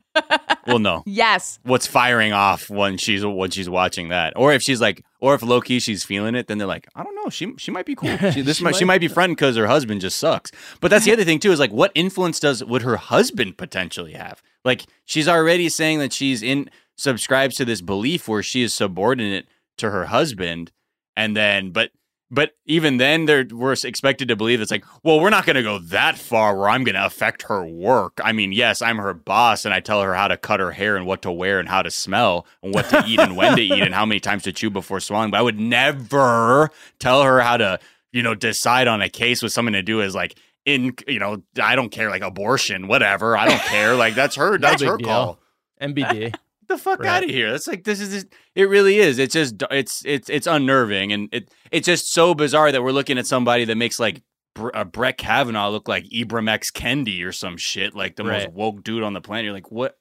We'll know Yes. what's firing off when she's when she's watching that, or if she's like, or if low key she's feeling it, then they're like, I don't know, she she might be cool. She, this She might, she might- might be friend because her husband just sucks. But that's the other thing too is like, what influence does would her husband potentially have? Like, she's already saying that she's in subscribes to this belief where she is subordinate to her husband, and then but. But even then, they're we're expected to believe it's like, well, we're not going to go that far where I'm going to affect her work. I mean, yes, I'm her boss, and I tell her how to cut her hair and what to wear and how to smell and what to eat and when to eat and how many times to chew before swallowing. But I would never tell her how to, you know, decide on a case with something to do is like in, you know, I don't care, like abortion, whatever. I don't care. Like that's her. That's her deal. call MBD. The fuck Right. out of here. That's like this is just, it really is. It's just it's it's it's unnerving and it it's just so bizarre that we're looking at somebody that makes like Br- uh, Brett Kavanaugh look like Ibram X Kendi or some shit, like the most woke dude on the planet. You're like, what?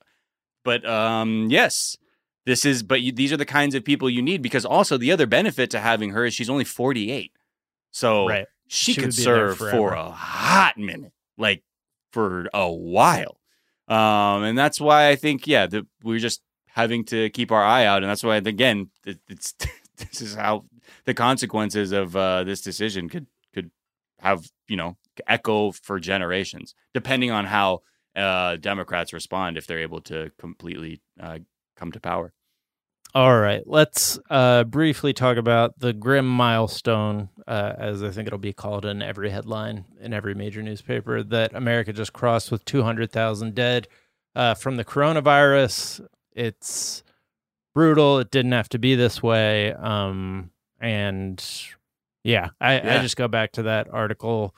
But um, yes, this is. But you, these are the kinds of people you need because also the other benefit to having her is she's only 48, so right. she, She could would be there serve for a hot minute, like for a while. Um, and that's why I think, yeah, that we're just having to keep our eye out, and that's why again, it, it's this is how the consequences of uh, this decision could could have you know echo for generations, depending on how uh, Democrats respond if they're able to completely uh, come to power. All right, let's uh, briefly talk about the grim milestone, uh, as I think it'll be called in every headline in every major newspaper, that America just crossed with 200,000 dead uh, from the coronavirus. It's brutal. It didn't have to be this way. Um, and yeah, I, I just go back to that article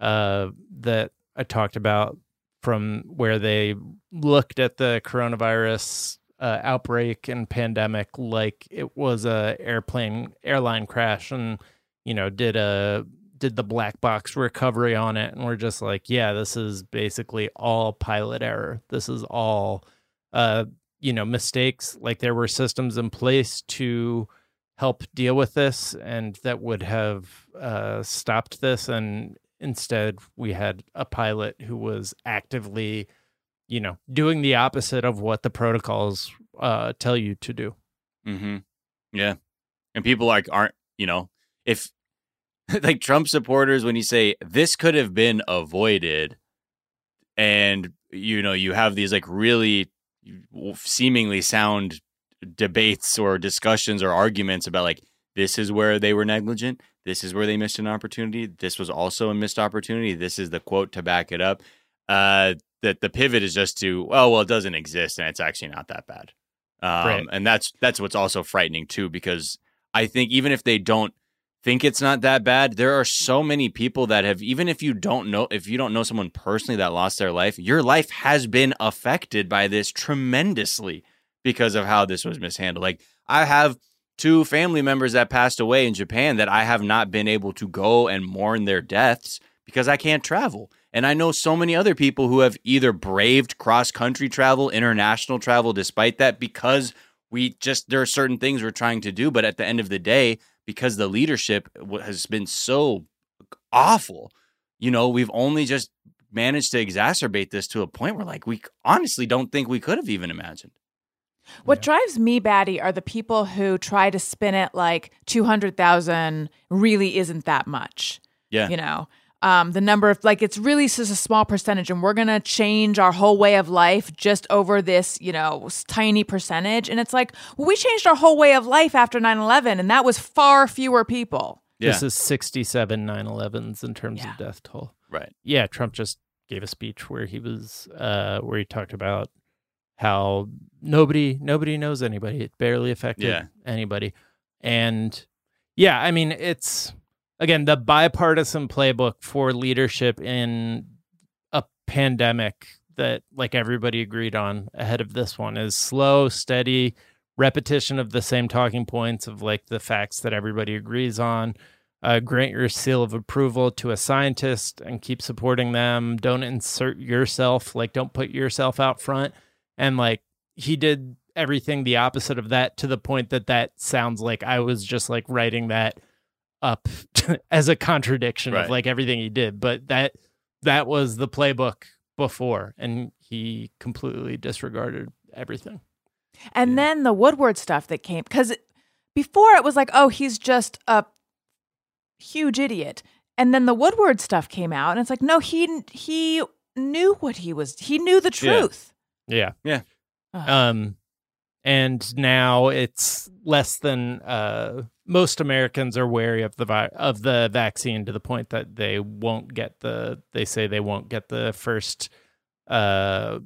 uh, that I talked about from where they looked at the coronavirus uh, outbreak and pandemic like it was a airplane airline crash and you know did a did the black box recovery on it and we're just like yeah this is basically all pilot error this is all uh, you know, mistakes. Like there were systems in place to help deal with this, and that would have uh, stopped this. And instead, we had a pilot who was actively, you know, doing the opposite of what the protocols uh, tell you to do. Mm-hmm. Yeah, and people like aren't you know if like Trump supporters when you say this could have been avoided, and you know you have these like really seemingly sound debates or discussions or arguments about like this is where they were negligent this is where they missed an opportunity this was also a missed opportunity this is the quote to back it up uh that the pivot is just to oh well it doesn't exist and it's actually not that bad um Right. and that's that's what's also frightening too because i think even if they don't think it's not that bad. There are so many people that have even if you don't know if you don't know someone personally that lost their life your life has been affected by this tremendously because of how this was mishandled. Like i have two family members that passed away in japan that i have not been able to go and mourn their deaths because i can't travel. And i know so many other people who have either braved cross country travel international travel despite that because we just there are certain things we're trying to do. But at the end of the day because the leadership has been so awful you know we've only just managed to exacerbate this to a point where like we honestly don't think we could have even imagined. What drives me batty are the people who try to spin it like 200,000 really isn't that much. yeah. You know, um, the number of like it's really just a small percentage, and we're gonna change our whole way of life just over this, you know, tiny percentage. And it's like, well, we changed our whole way of life after 9 11, and that was far fewer people. yeah This is 67 9 11s in terms Yeah. of death toll. right Yeah, Trump just gave a speech where he was, uh, where he talked about how nobody, nobody knows anybody. It barely affected Yeah. anybody. And yeah, I mean, it's, again, the bipartisan playbook for leadership in a pandemic that like everybody agreed on ahead of this one is slow, steady repetition of the same talking points of like the facts that everybody agrees on. Uh, grant your seal of approval to a scientist and keep supporting them. Don't insert yourself, like don't put yourself out front. And like he did everything the opposite of that to the point that that sounds like I was just like writing that up as a contradiction Right. of like everything he did. But that that was the playbook before, and he completely disregarded everything. And Yeah. then the Woodward stuff that came because before it was like, oh, he's just a huge idiot, and then the Woodward stuff came out, and it's like, no, he he knew what he was. He knew the truth. Yeah. Yeah. Ugh. Um, and now it's less than uh, most Americans are wary of the vi- of the vaccine to the point that they won't get the. They say they won't get the first, uh,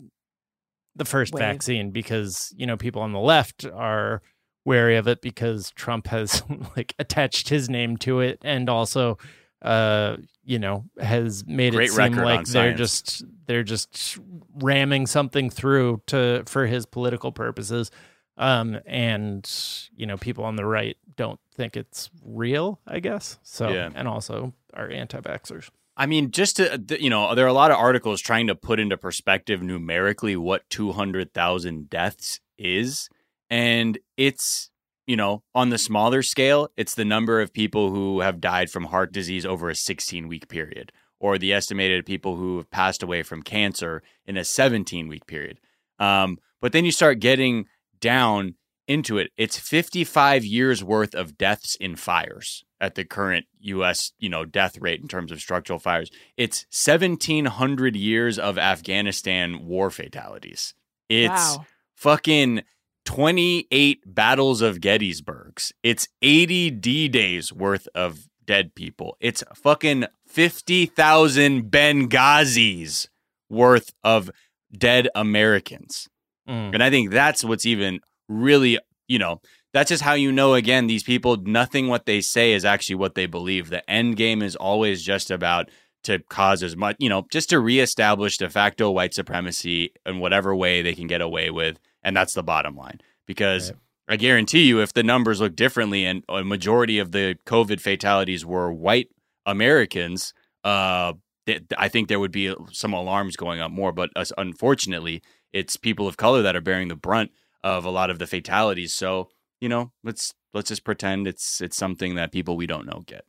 the first Wave. vaccine because you know people on the left are wary of it because Trump has like attached his name to it and also uh you know has made Great it seem like they're science. just they're just ramming something through to for his political purposes um and you know people on the right don't think it's real i guess so Yeah. and also are anti-vaxxers I mean, just to you know, there are a lot of articles trying to put into perspective numerically what two hundred thousand deaths is, and it's you know on the smaller scale, it's the number of people who have died from heart disease over a sixteen week period, or the estimated people who have passed away from cancer in a seventeen week period. Um, but then you start getting down into it. It's fifty five years worth of deaths in fires at the current U.S. you know death rate in terms of structural fires. It's 1700 years of Afghanistan war fatalities. It's wow. fucking 28 battles of Gettysburgs. It's 80 D days worth of dead people. It's fucking 50,000 Benghazis worth of dead Americans. Mm. And I think that's what's even really, you know, that's just how you know again these people nothing what they say is actually what they believe. The end game is always just about to cause as much, you know, just to reestablish de facto white supremacy in whatever way they can get away with, and that's the bottom line. Because Right. I guarantee you if the numbers look differently and a majority of the COVID fatalities were white Americans, uh th- I think there would be some alarms going up more, but uh, unfortunately, it's people of color that are bearing the brunt of a lot of the fatalities. So you know, let's let's just pretend it's it's something that people we don't know get.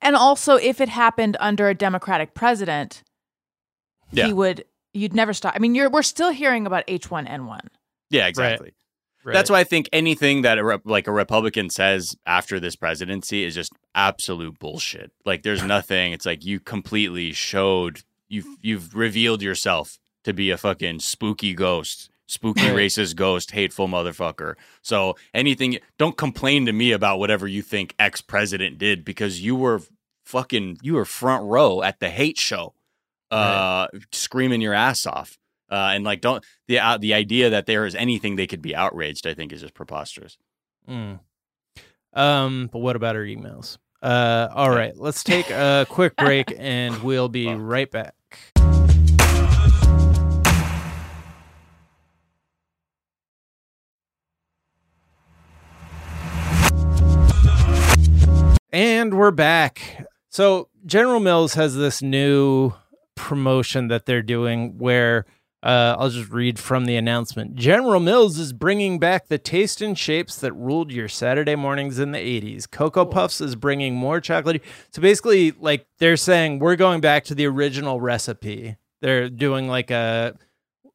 And also, if it happened under a Democratic president, Yeah. he would. You'd never stop. I mean, you're we're still hearing about H1N1. Yeah, exactly. Right. That's why I think anything that a, re- like a Republican says after this presidency is just absolute bullshit. Like there's nothing. It's like you completely showed you've you've revealed yourself to be a fucking spooky ghost, spooky racist ghost, hateful motherfucker. So anything, don't complain to me about whatever you think ex president did because you were fucking you were front row at the hate show, uh, screaming your ass off. Uh, and like, don't the uh, the idea that there is anything they could be outraged, I think, is just preposterous. Mm. Um, but what about our emails? Uh, all right let's take a quick break and we'll be right back. And we're back. So General Mills has this new promotion that they're doing where uh, I'll just read from the announcement. General Mills is bringing back the taste and shapes that ruled your Saturday mornings in the 80s. Cocoa Puffs is bringing more chocolate. So basically, like they're saying, we're going back to the original recipe. They're doing like a,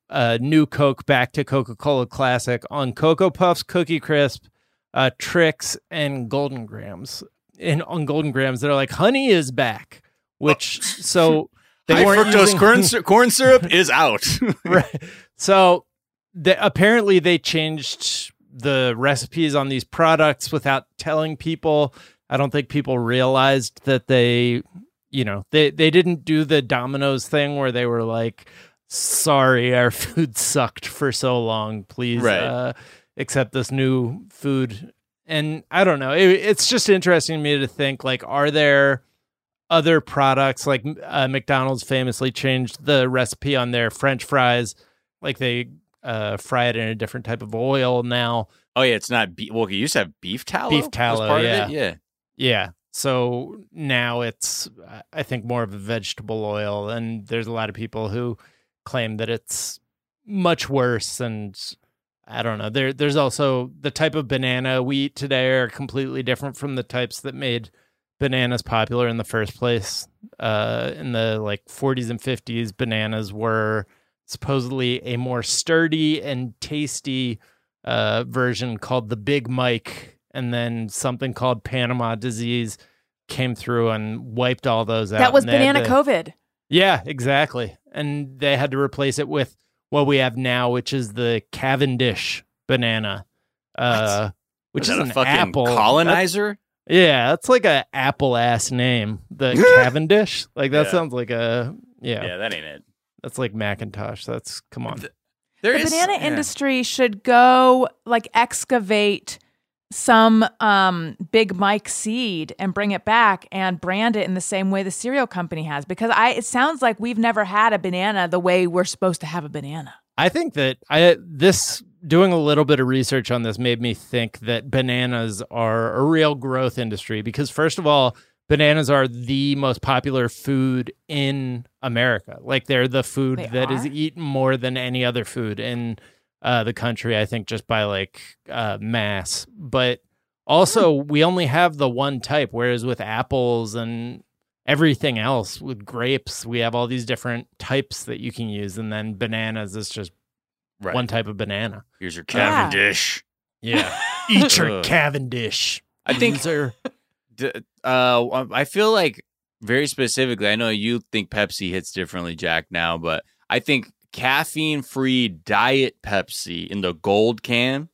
a new Coke back to Coca Cola Classic on Cocoa Puffs, Cookie Crisp, uh, Trix, and Golden Grahams. And on Golden Grahams, they're like, honey is back. Which, so they High weren't fructose using- corn, sy- corn syrup is out. right. So the, apparently they changed the recipes on these products without telling people. I don't think people realized that they, you know, they they didn't do the Domino's thing where they were like, "Sorry, our food sucked for so long. Please Right. uh, accept this new food." And I don't know. It, it's just interesting to me to think like, are there other products like uh, McDonald's famously changed the recipe on their French fries, like they uh, fry it in a different type of oil now. oh yeah, it's not. Be- well, you used to have beef tallow. Beef tallow, yeah. Yeah. Yeah, so now it's I think more of a vegetable oil, and there's a lot of people who claim that it's much worse. And I don't know. There, there's also the type of banana we eat today are completely different from the types that made bananas popular in the first place. Uh, in the like 40s and 50s, bananas were supposedly a more sturdy and tasty uh, version called the Big Mike, and then something called Panama disease came through and wiped all those out. That was and they had banana to- COVID. Yeah, exactly. And they had to replace it with what we have now, which is the Cavendish banana. Uh, which Was is that an a fucking apple colonizer? yeah, that's like a apple ass name. The Cavendish. Like that Yeah. sounds like a yeah, Yeah. that ain't it. That's like Macintosh. That's come on. There the is- banana yeah. industry should go like excavate some um big mike seed and bring it back and brand it in the same way the cereal company has because i it sounds like we've never had a banana the way we're supposed to have a banana I think that I this doing a little bit of research on this made me think that bananas are a real growth industry because first of all, bananas are the most popular food in America. Like they're the food They that is are? eaten more than any other food in uh, the country. I think just by like uh, mass, but also we only have the one type. Whereas with apples and everything else with grapes we have all these different types that you can use and then bananas is just Right. one type of banana Here's your Cavendish. yeah eat your cavendish I think loser. D- uh, I feel like very specifically. I know you think Pepsi hits differently, Jack. Now, but I think caffeine-free diet Pepsi in the gold can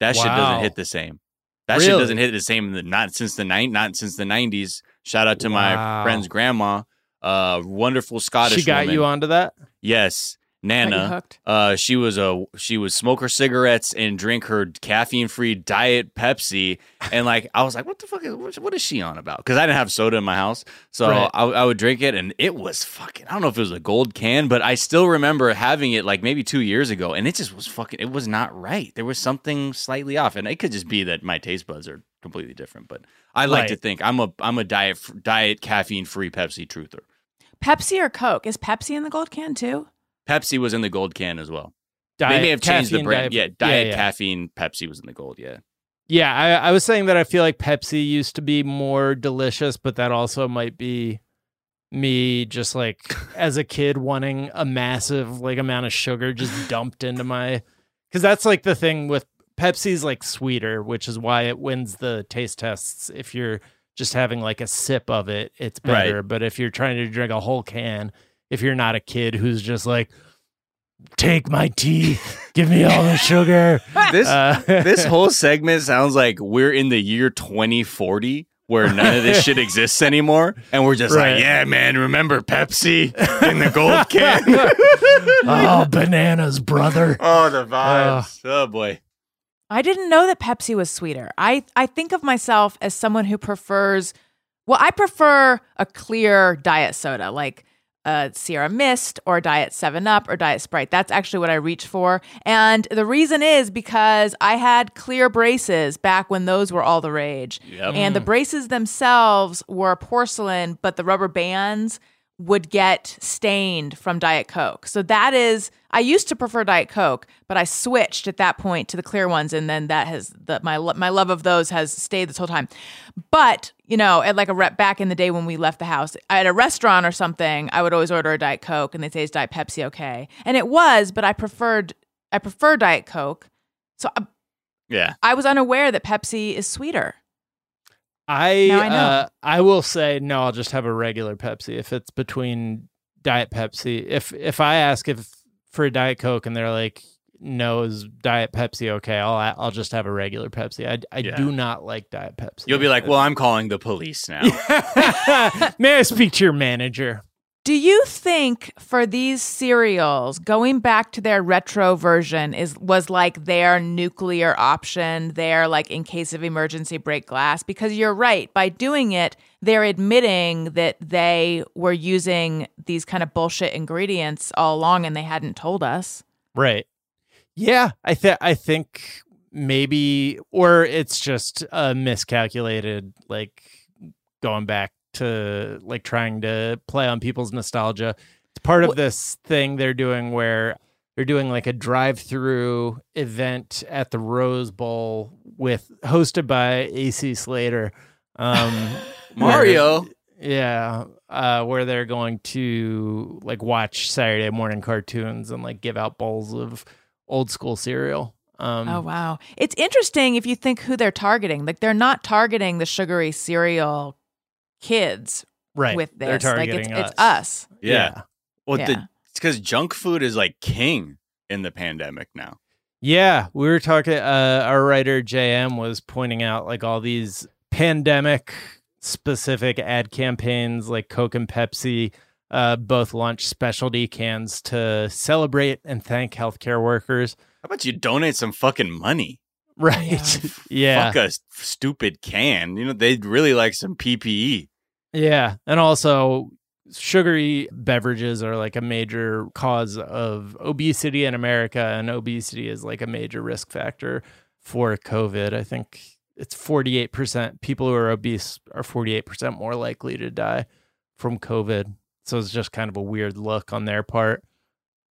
that shit doesn't hit the same. That shit doesn't hit the same. In the, not since the nine, not since the nineties. Shout out to my friend's grandma, uh, wonderful Scottish. she got woman. you onto that Yes, Nana. Uh, she was a she would smoke her cigarettes and drink her caffeine free diet Pepsi, and like I was like, what the fuck is what, what is she on about? Because I didn't have soda in my house, so Right. I, I would drink it, and it was fucking. I don't know if it was a gold can, but I still remember having it like maybe two years ago, and it just was fucking. It was not right. There was something slightly off, and it could just be that my taste buds are completely different. But I like Right. to think I'm a I'm a diet diet caffeine free Pepsi truther. pepsi or coke is pepsi in the gold can too Pepsi was in the gold can as well. diet. they may have changed the brand. diet- yeah, diet yeah. caffeine Pepsi was in the gold. Yeah. Yeah, I, I was saying that I feel like Pepsi used to be more delicious, but that also might be me just like as a kid wanting a massive like amount of sugar just dumped into my because that's like the thing with Pepsi's like sweeter, which is why it wins the taste tests. If you're just having like a sip of it, it's Right. better. But if you're trying to drink a whole can, if you're not a kid who's just like, take my teeth give me all the sugar. This Uh, this whole segment sounds like we're in the year 2040 where none of this shit exists anymore and we're just Right. like yeah man remember pepsi in the gold can oh, bananas, brother. oh the vibes oh boy I didn't know that Pepsi was sweeter. I, I think of myself as someone who prefers, well, I prefer a clear diet soda like a Sierra Mist or Diet 7 Up or Diet Sprite. That's actually what I reach for. And the reason is because I had clear braces back when those were all the rage. Yep. And the mm. braces themselves were porcelain, but the rubber bands would get stained from Diet Coke. So that is I used to prefer Diet Coke, but I switched at that point to the clear ones and then that has the my my love of those has stayed this whole time. But, you know, at like a rep back in the day when we left the house, at a restaurant or something, I would always order a Diet Coke and they'd say is Diet Pepsi okay? And it was, but I preferred I prefer Diet Coke. So I, yeah I was unaware that Pepsi is sweeter. I I know. uh, I will say no. I'll just have a regular Pepsi if it's between Diet Pepsi. If if I ask if for a Diet Coke and they're like no is Diet Pepsi okay, I'll I'll just have a regular Pepsi. I I Yeah. do not like Diet Pepsi. you'll be like well i'm calling the police now may I speak to your manager? Do you think for these cereals, going back to their retro version is was like their nuclear option, their like in case of emergency break glass? Because you're right, by doing it, they're admitting that they were using these kind of bullshit ingredients all along and they hadn't told us. Right. Yeah, I think I think maybe or it's just a miscalculated like going back to like trying to play on people's nostalgia. It's part of Wh- this thing they're doing where they're doing like a drive-through event at the Rose Bowl with hosted by AC Slater. Um where- mario yeah, uh, where they're going to like watch Saturday morning cartoons and like give out bowls of old school cereal. Um, Oh wow. It's interesting if you think who they're targeting. Like they're not targeting the sugary cereal kids right. with They're this. Like targeting it's it's us. yeah, well Yeah. the, it's because junk food is like king in the pandemic now Yeah, we were talking. Uh, our writer JM was pointing out like all these pandemic specific ad campaigns, like Coke and Pepsi, uh, both launched specialty cans to celebrate and thank healthcare workers. how about you donate some fucking money Right. Yeah. fuck a s- stupid can you know they'd really like some ppe Yeah, and also sugary beverages are like a major cause of obesity in America, and obesity is like a major risk factor for COVID. I think it's 48%. People who are obese are 48% more likely to die from COVID. So it's just kind of a weird look on their part.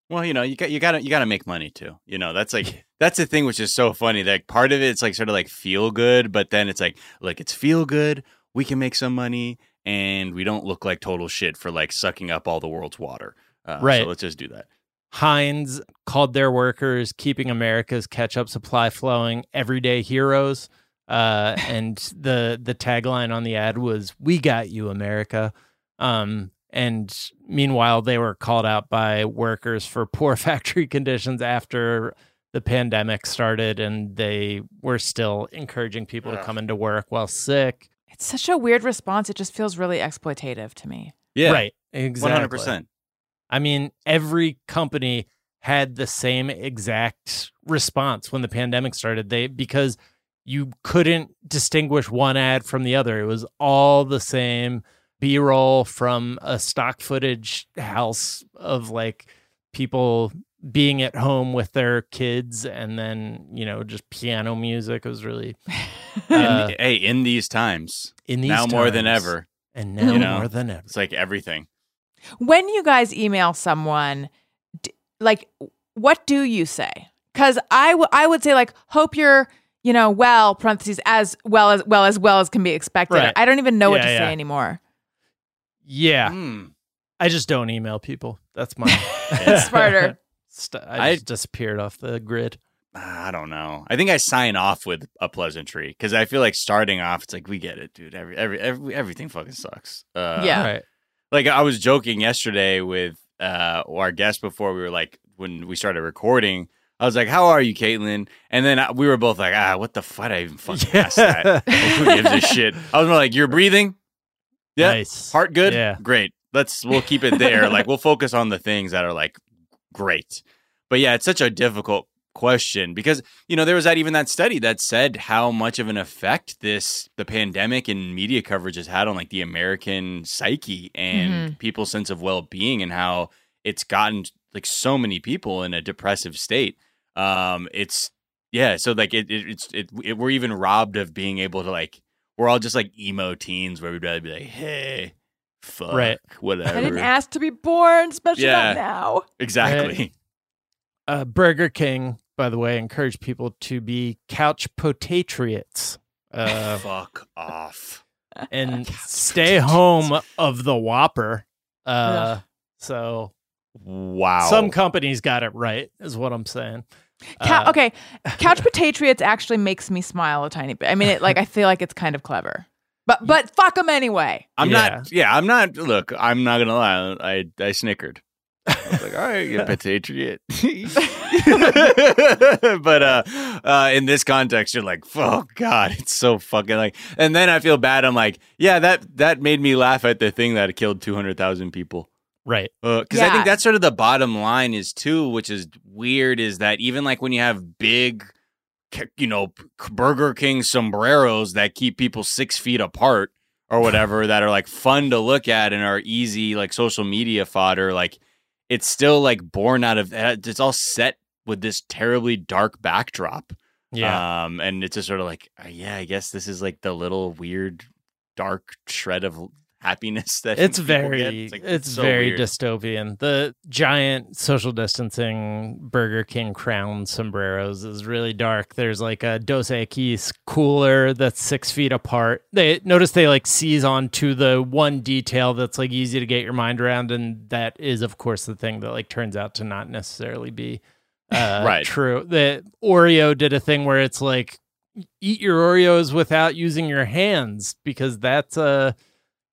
Well, you know, you got you got to you got to make money too. You know, that's like that's the thing which is so funny. That part of it's like sort of like feel good, but then it's like like it's feel good. We can make some money, and we don't look like total shit for like sucking up all the world's water. Uh, Right. So let's just do that. Heinz called their workers keeping America's ketchup supply flowing everyday heroes. Uh, and the the tagline on the ad was "We got you, America." Um, and meanwhile, they were called out by workers for poor factory conditions after the pandemic started, and they were still encouraging people to come into work while sick. It's such a weird response. It just feels really exploitative to me. Yeah, Right. Exactly. hundred percent. I mean, every company had the same exact response when the pandemic started. They because you couldn't distinguish one ad from the other. It was all the same B-roll from a stock footage house of like people being at home with their kids and then, you know, just piano music. It was really uh, hey, in these times, in these now more than ever, And now You know, more than ever. it's like everything. When you guys email someone, d- like what do you say? Because I, w- I would say like hope you're you know well parentheses as well as well as well as can be expected. Right. I don't even know what to yeah. say anymore. Yeah, Hmm. I just don't email people. That's my It's smarter. St- I, I- just disappeared off the grid. I don't know. I think I sign off with a pleasantry because I feel like starting off, it's like we get it, dude. Every every, every everything fucking sucks. Uh, Yeah. Right. like I was joking yesterday with uh our guest before we were like when we started recording. I was like, "How are you, Caitlin?" And then uh, we were both like, "Ah, what the fuck? I even fucking asked that. Like, who gives a shit?" I was more like, "You're breathing, yeah, Nice. heart good, Yeah. great. Let's we'll keep it there. like we'll focus on the things that are like great." But yeah, it's such a difficult question because you know there was that even that study that said how much of an effect this the pandemic and media coverage has had on like the American psyche and people's sense of well-being and how it's gotten like so many people in a depressive state um it's yeah so like it, it it's it, it we're even robbed of being able to like we're all just like emo teens where we'd rather be like hey fuck Right. whatever I didn't ask to be born, especially Yeah. not now. exactly Uh, Burger King, by the way, encouraged people to be couch potatriots. Uh, fuck off and stay home of the Whopper. Uh, so wow some companies got it right, is what I'm saying. Cou- Uh, okay, couch potatriots actually makes me smile a tiny bit. I mean, it like I feel like it's kind of clever, but but fuck them anyway. I'm Yeah. not. Yeah, I'm not. Look, I'm not gonna lie. I I snickered. I was like, all right, you patriot. but uh, uh, in this context, you're like, oh god, it's so fucking like. And then I feel bad. I'm like, yeah, that that made me laugh at the thing that killed two hundred thousand people. Right. Because I Yeah. think that's sort of the bottom line is too, which is weird, is that even like when you have big, ca- you know, Burger King sombreros that keep people six feet apart or whatever, that are like fun to look at and are easy like social media fodder, like it's still like born out of. It's all set with this terribly dark backdrop. Yeah. Um, and it's just sort of like, uh, yeah, I guess this is like the little weird, dark shred of happiness that it's very like, it's so very weird. dystopian. The giant social distancing burger king crown sombreros is really dark. There's like a dos equis cooler that's six feet apart. They notice they like seize on to the one detail that's like easy to get your mind around and that is of course the thing that like turns out to not necessarily be uh, Right. true. The oreo did a thing where it's like eat your oreos without using your hands because that's a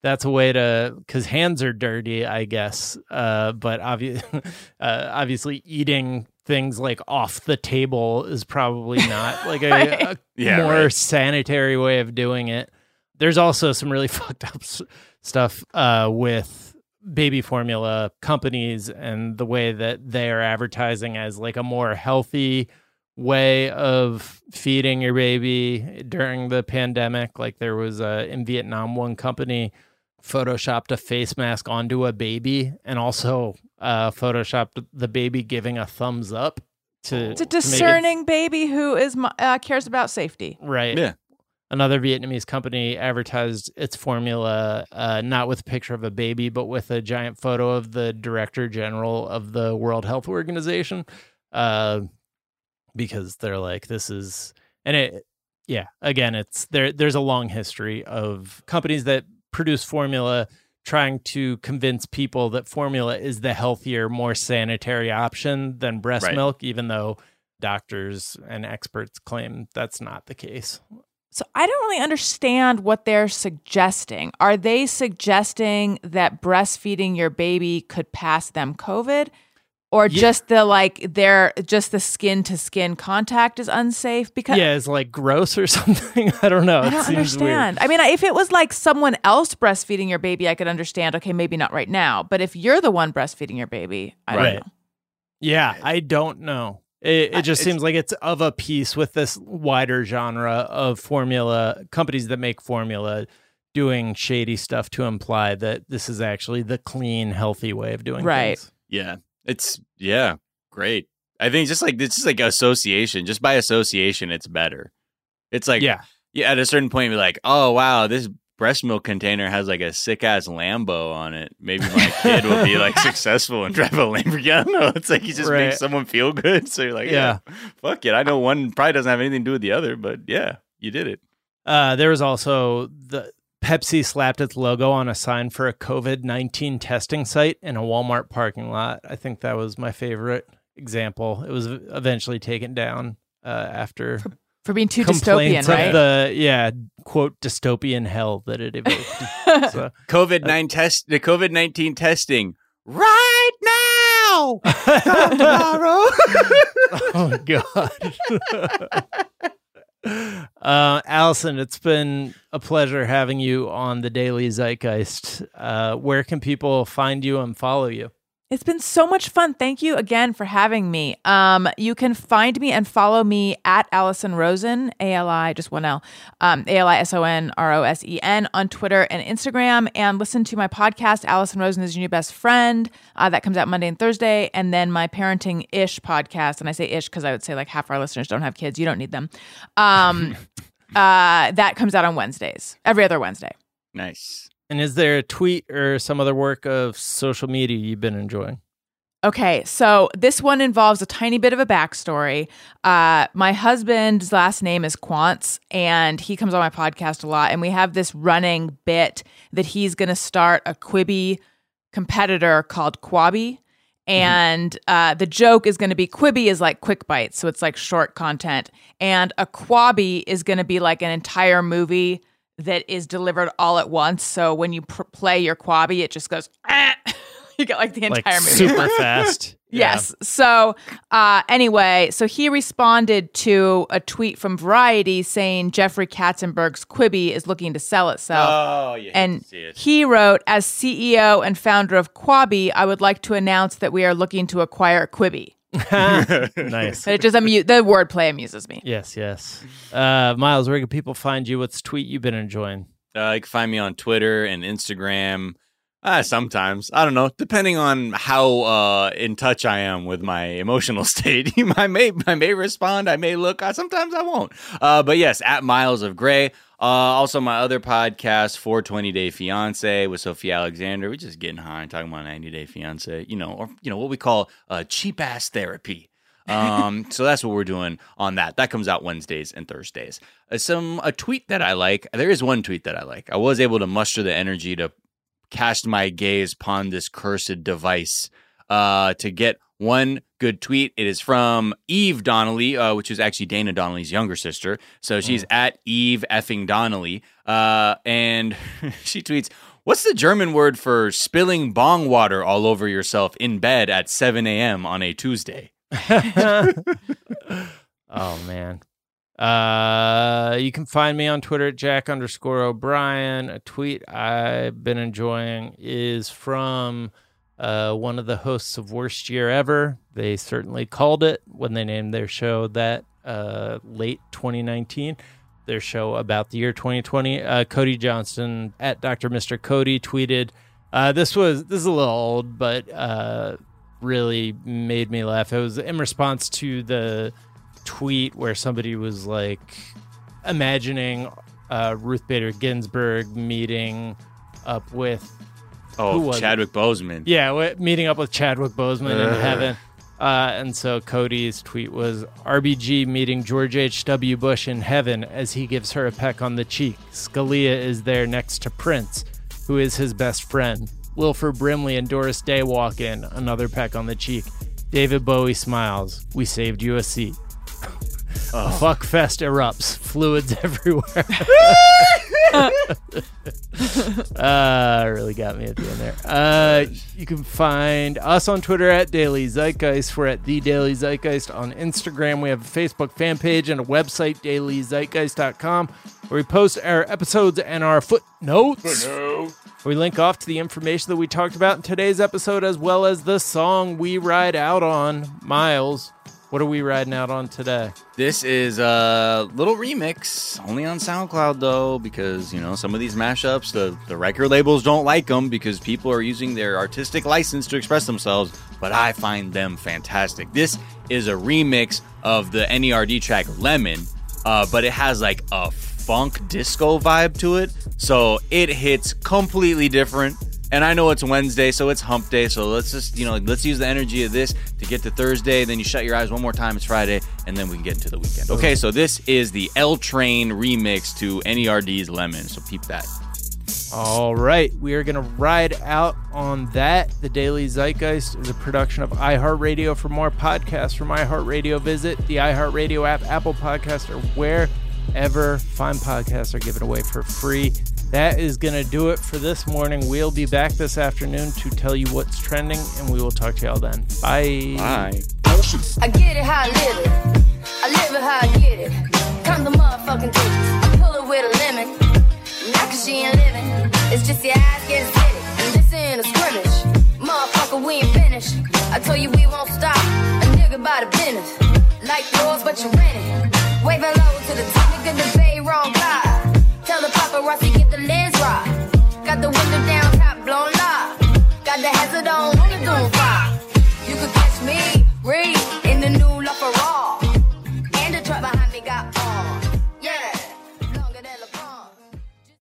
that's a way to because hands are dirty i guess uh but obvious uh, obviously eating things like off the table is probably not like a, Right. a Yeah, more right. sanitary way of doing it there's also some really fucked up s- stuff uh with baby formula companies and the way that they are advertising as like a more healthy way of feeding your baby during the pandemic like there was uh, in vietnam one company photoshopped a face mask onto a baby and also uh, photoshopped the baby giving a thumbs up to It's a to it- discerning baby who is uh, cares about safety. right Yeah. another vietnamese company advertised its formula uh, not with a picture of a baby but with a giant photo of the director general of the world health organization uh, because they're like this is and it yeah again it's there there's a long history of companies that produce formula trying to convince people that formula is the healthier more sanitary option than breast Right. milk even though doctors and experts claim that's not the case So I don't really understand what they're suggesting. Are they suggesting that breastfeeding your baby could pass them COVID? Or Yeah. just the like their just the skin to skin contact is unsafe because yeah it's like gross or something i don't know I don't seems weird. understand. I mean, if it was like someone else breastfeeding your baby, I could understand. Okay, maybe not right now, but if you're the one breastfeeding your baby, I Right. don't know. Yeah, I don't know. It, it just it's- seems like it's of a piece with this wider genre of formula companies that make formula doing shady stuff to imply that this is actually the clean, healthy way of doing Right. things. Right yeah. It's yeah, great. I think just like it's just like association. Just by association, it's better. It's like yeah, yeah, at a certain point, you're like, oh wow, this breast milk container has like a sick ass Lambo on it. Maybe my kid will be like successful and drive a Lamborghini. I don't know. It's like you just Right. make someone feel good. So you're like, yeah, fuck it. I know one probably doesn't have anything to do with the other, but yeah, you did it. Uh, there was also the Pepsi slapped its logo on a sign for a COVID 19 testing site in a Walmart parking lot. I think that was my favorite example. It was eventually taken down uh, after For being too dystopian, complaints right? of the, yeah, quote, dystopian hell that it evoked. so, COVID nine test the COVID nineteen testing right now. Come tomorrow. oh, God. Uh, Alison, it's been a pleasure having you on the Daily Zeitgeist. Uh, where can people find you and follow you? It's been so much fun. Thank you again for having me. Um, you can find me and follow me at Alison Rosen, A L I, just one L, um, A L I S O N R O S E N on Twitter and Instagram. And listen to my podcast, Alison Rosen is Your New Best Friend. Uh, that comes out Monday and Thursday. And then my Parenting Ish podcast. And I say ish because I would say like half our listeners don't have kids. You don't need them. Um, uh, that comes out on Wednesdays, every other Wednesday. nice. And is there a tweet or some other work of social media you've been enjoying? Okay, so this one involves a tiny bit of a backstory. Uh, my husband's last name is Quantz, and he comes on my podcast a lot. And we have this running bit that he's going to start a Quibi competitor called Quabi. And uh, the joke is going to be Quibi is like quick bites, so it's like short content. And a Quabi is going to be like an entire movie that is delivered all at once. So when you pr- play your Quabi, it just goes, "Ah." you get like the Like entire movie. super fast. Yes. So, uh, anyway, so he responded to a tweet from Variety saying Jeffrey Katzenberg's Quibi is looking to sell itself. Oh yeah. and it. he wrote, as CEO and founder of Quabi, I would like to announce that we are looking to acquire Quibi. Yeah. nice. But it just amu- the wordplay amuses me. Yes, yes. Uh, Miles, where can people find you? What's tweet you've been enjoying? Uh, you can find me on Twitter and Instagram. Uh, sometimes I don't know, depending on how uh, in touch I am with my emotional state. I may I may respond, I may look. Uh, sometimes I won't. Uh, but yes, at Miles of Gray. Uh, also, my other podcast, 420 Day Fiance with Sophia Alexander. We're just getting high and talking about 90 Day Fiance. You know, or you know what we call uh, cheap ass therapy. Um, so that's what we're doing on that. That comes out Wednesdays and Thursdays. Uh, some a tweet that I like. There is one tweet that I like. I was able to muster the energy to cast my gaze upon this cursed device uh, to get one good tweet. It is from Eve Donnelly, uh, which is actually Dana Donnelly's younger sister. So she's at Eve effing Donnelly, uh, and she tweets. What's the German word for spilling bong water all over yourself in bed at 7 a.m. on a Tuesday? oh man. Uh, you can find me on Twitter at Jack underscore O'Brien. A tweet I've been enjoying is from uh, one of the hosts of Worst Year Ever. They certainly called it when they named their show that uh, late 2019. Their show about the year 2020. Uh, Cody Johnston at Dr. Mr. Cody tweeted. Uh, this was this is a little old, but uh, really made me laugh. It was in response to the tweet where somebody was like imagining uh, Ruth Bader Ginsburg meeting up with Oh, was it? Chadwick Boseman. yeah meeting up with Chadwick Boseman in heaven. Uh, and so Cody's tweet was RBG meeting George H.W. Bush in heaven as he gives her a peck on the cheek. Scalia is there next to Prince, who is his best friend. Wilford Brimley and Doris Day walk in, another peck on the cheek. David Bowie smiles. We saved you a seat. A fuck fest erupts, fluids everywhere. uh, really got me at the end there. Uh, you can find us on Twitter at Daily Zeitgeist. We're at The Daily Zeitgeist on Instagram. We have a Facebook fan page and a website, dailyzeitgeist.com, where we post our episodes and our footnotes. We link off to the information that we talked about in today's episode, as well as the song we ride out on. Miles, what are we riding out on today? This is a little remix, only on SoundCloud though, because you know some of these mashups, the the record labels don't like them because people are using their artistic license to express themselves. But I find them fantastic. This is a remix of the NERD track "Lemon," uh, but it has like a funk disco vibe to it. So it hits completely different. And I know it's Wednesday, so it's hump day. So let's just, you know, let's use the energy of this to get to Thursday. Then you shut your eyes one more time, it's Friday, and then we can get into the weekend. Okay, so this is the El. Train remix to NERD's Lemon. So peep that. All right, we are going to ride out on that. The Daily Zeitgeist is a production of iHeartRadio. For more podcasts from iHeartRadio, visit the iHeartRadio app, Apple Podcast, or wherever fine podcasts are given away for free. That is going to do it for this morning. We'll be back this afternoon to tell you what's trending, and we will talk to y'all then. Bye. Bye. I get it how I live it. I live it how I get it. Come the motherfucking truth. I pull it with a lemon. Not cause she ain't living. It's just your ass gets hit it. And this ain't a scrimmage. Motherfucker, we ain't finished. I told you we won't stop. A nigga by the business. Like yours, but you rent it. Waving low to the top, nigga, the bay wrong guy. Tell get the lens right. Got the window down, top blown lock. Got the hazard on, wanna do fire. You could catch me, read in the new LaFerrari.